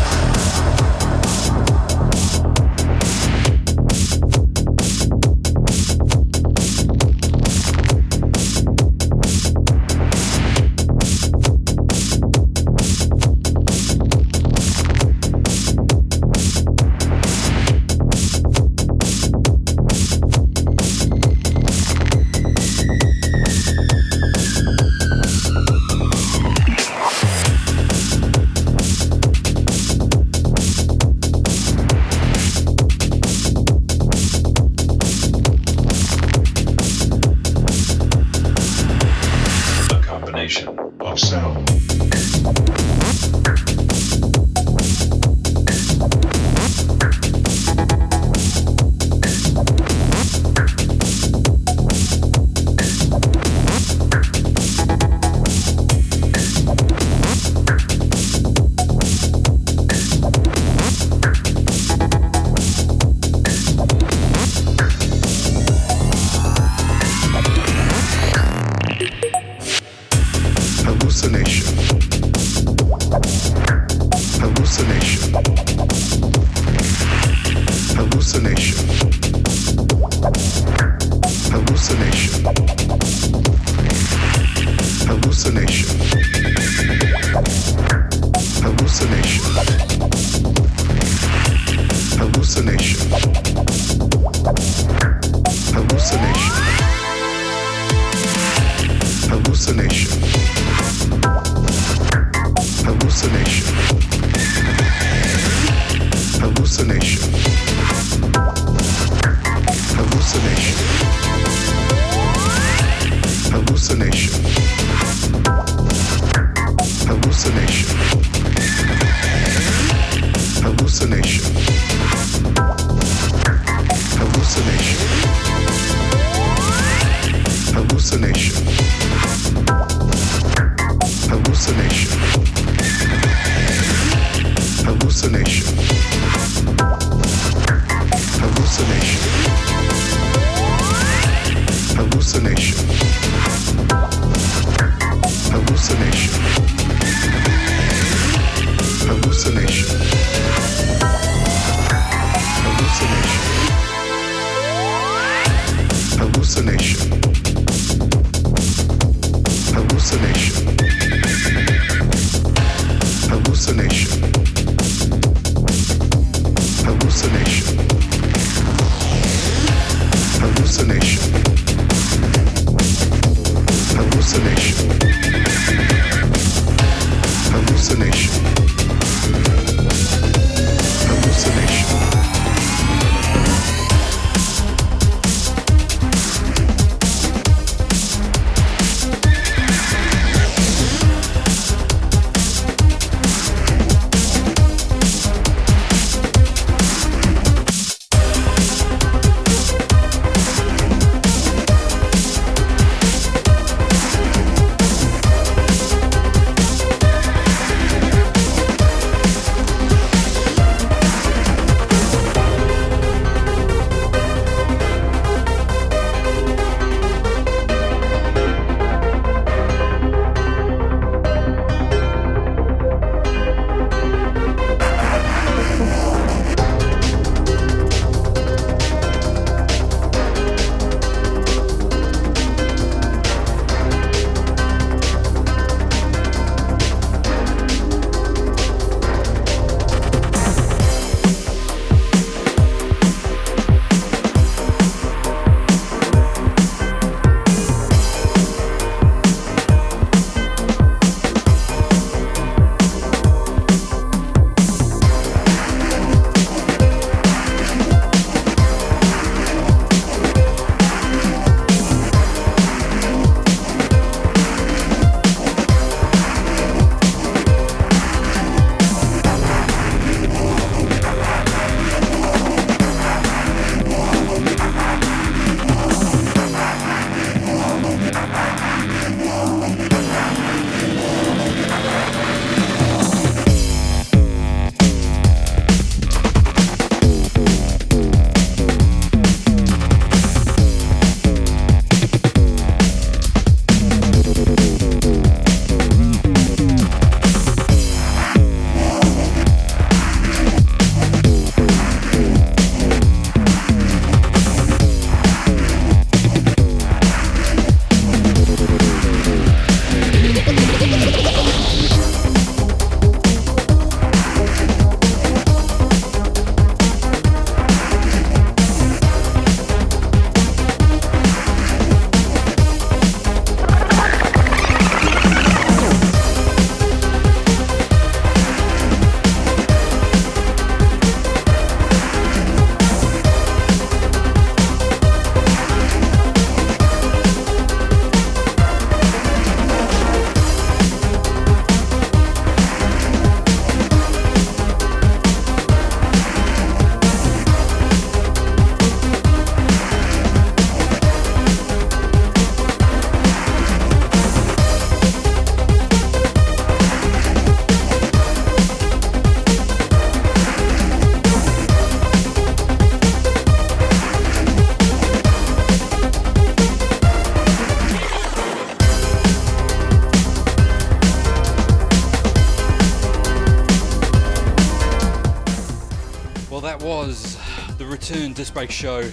The return disc break show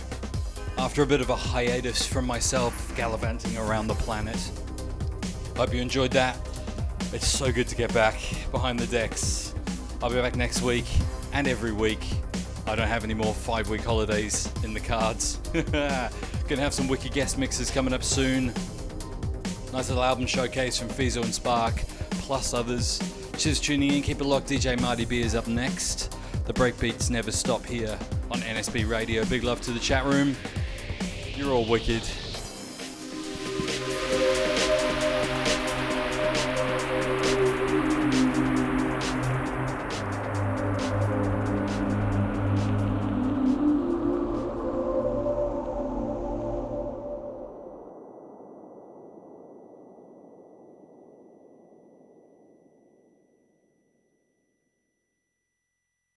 after a bit of a hiatus from myself gallivanting around the planet. Hope you enjoyed that. It's so good to get back behind the decks. I'll be back next week and every week. I don't have any more five week holidays in the cards. Gonna have some wicked guest mixes coming up soon. Nice little album showcase from Fizo and Spark, plus others. Cheers tuning in, keep it locked. DJ Marty B is up next. The breakbeats never stop here NSB Radio. Big love to the chat room. You're all wicked.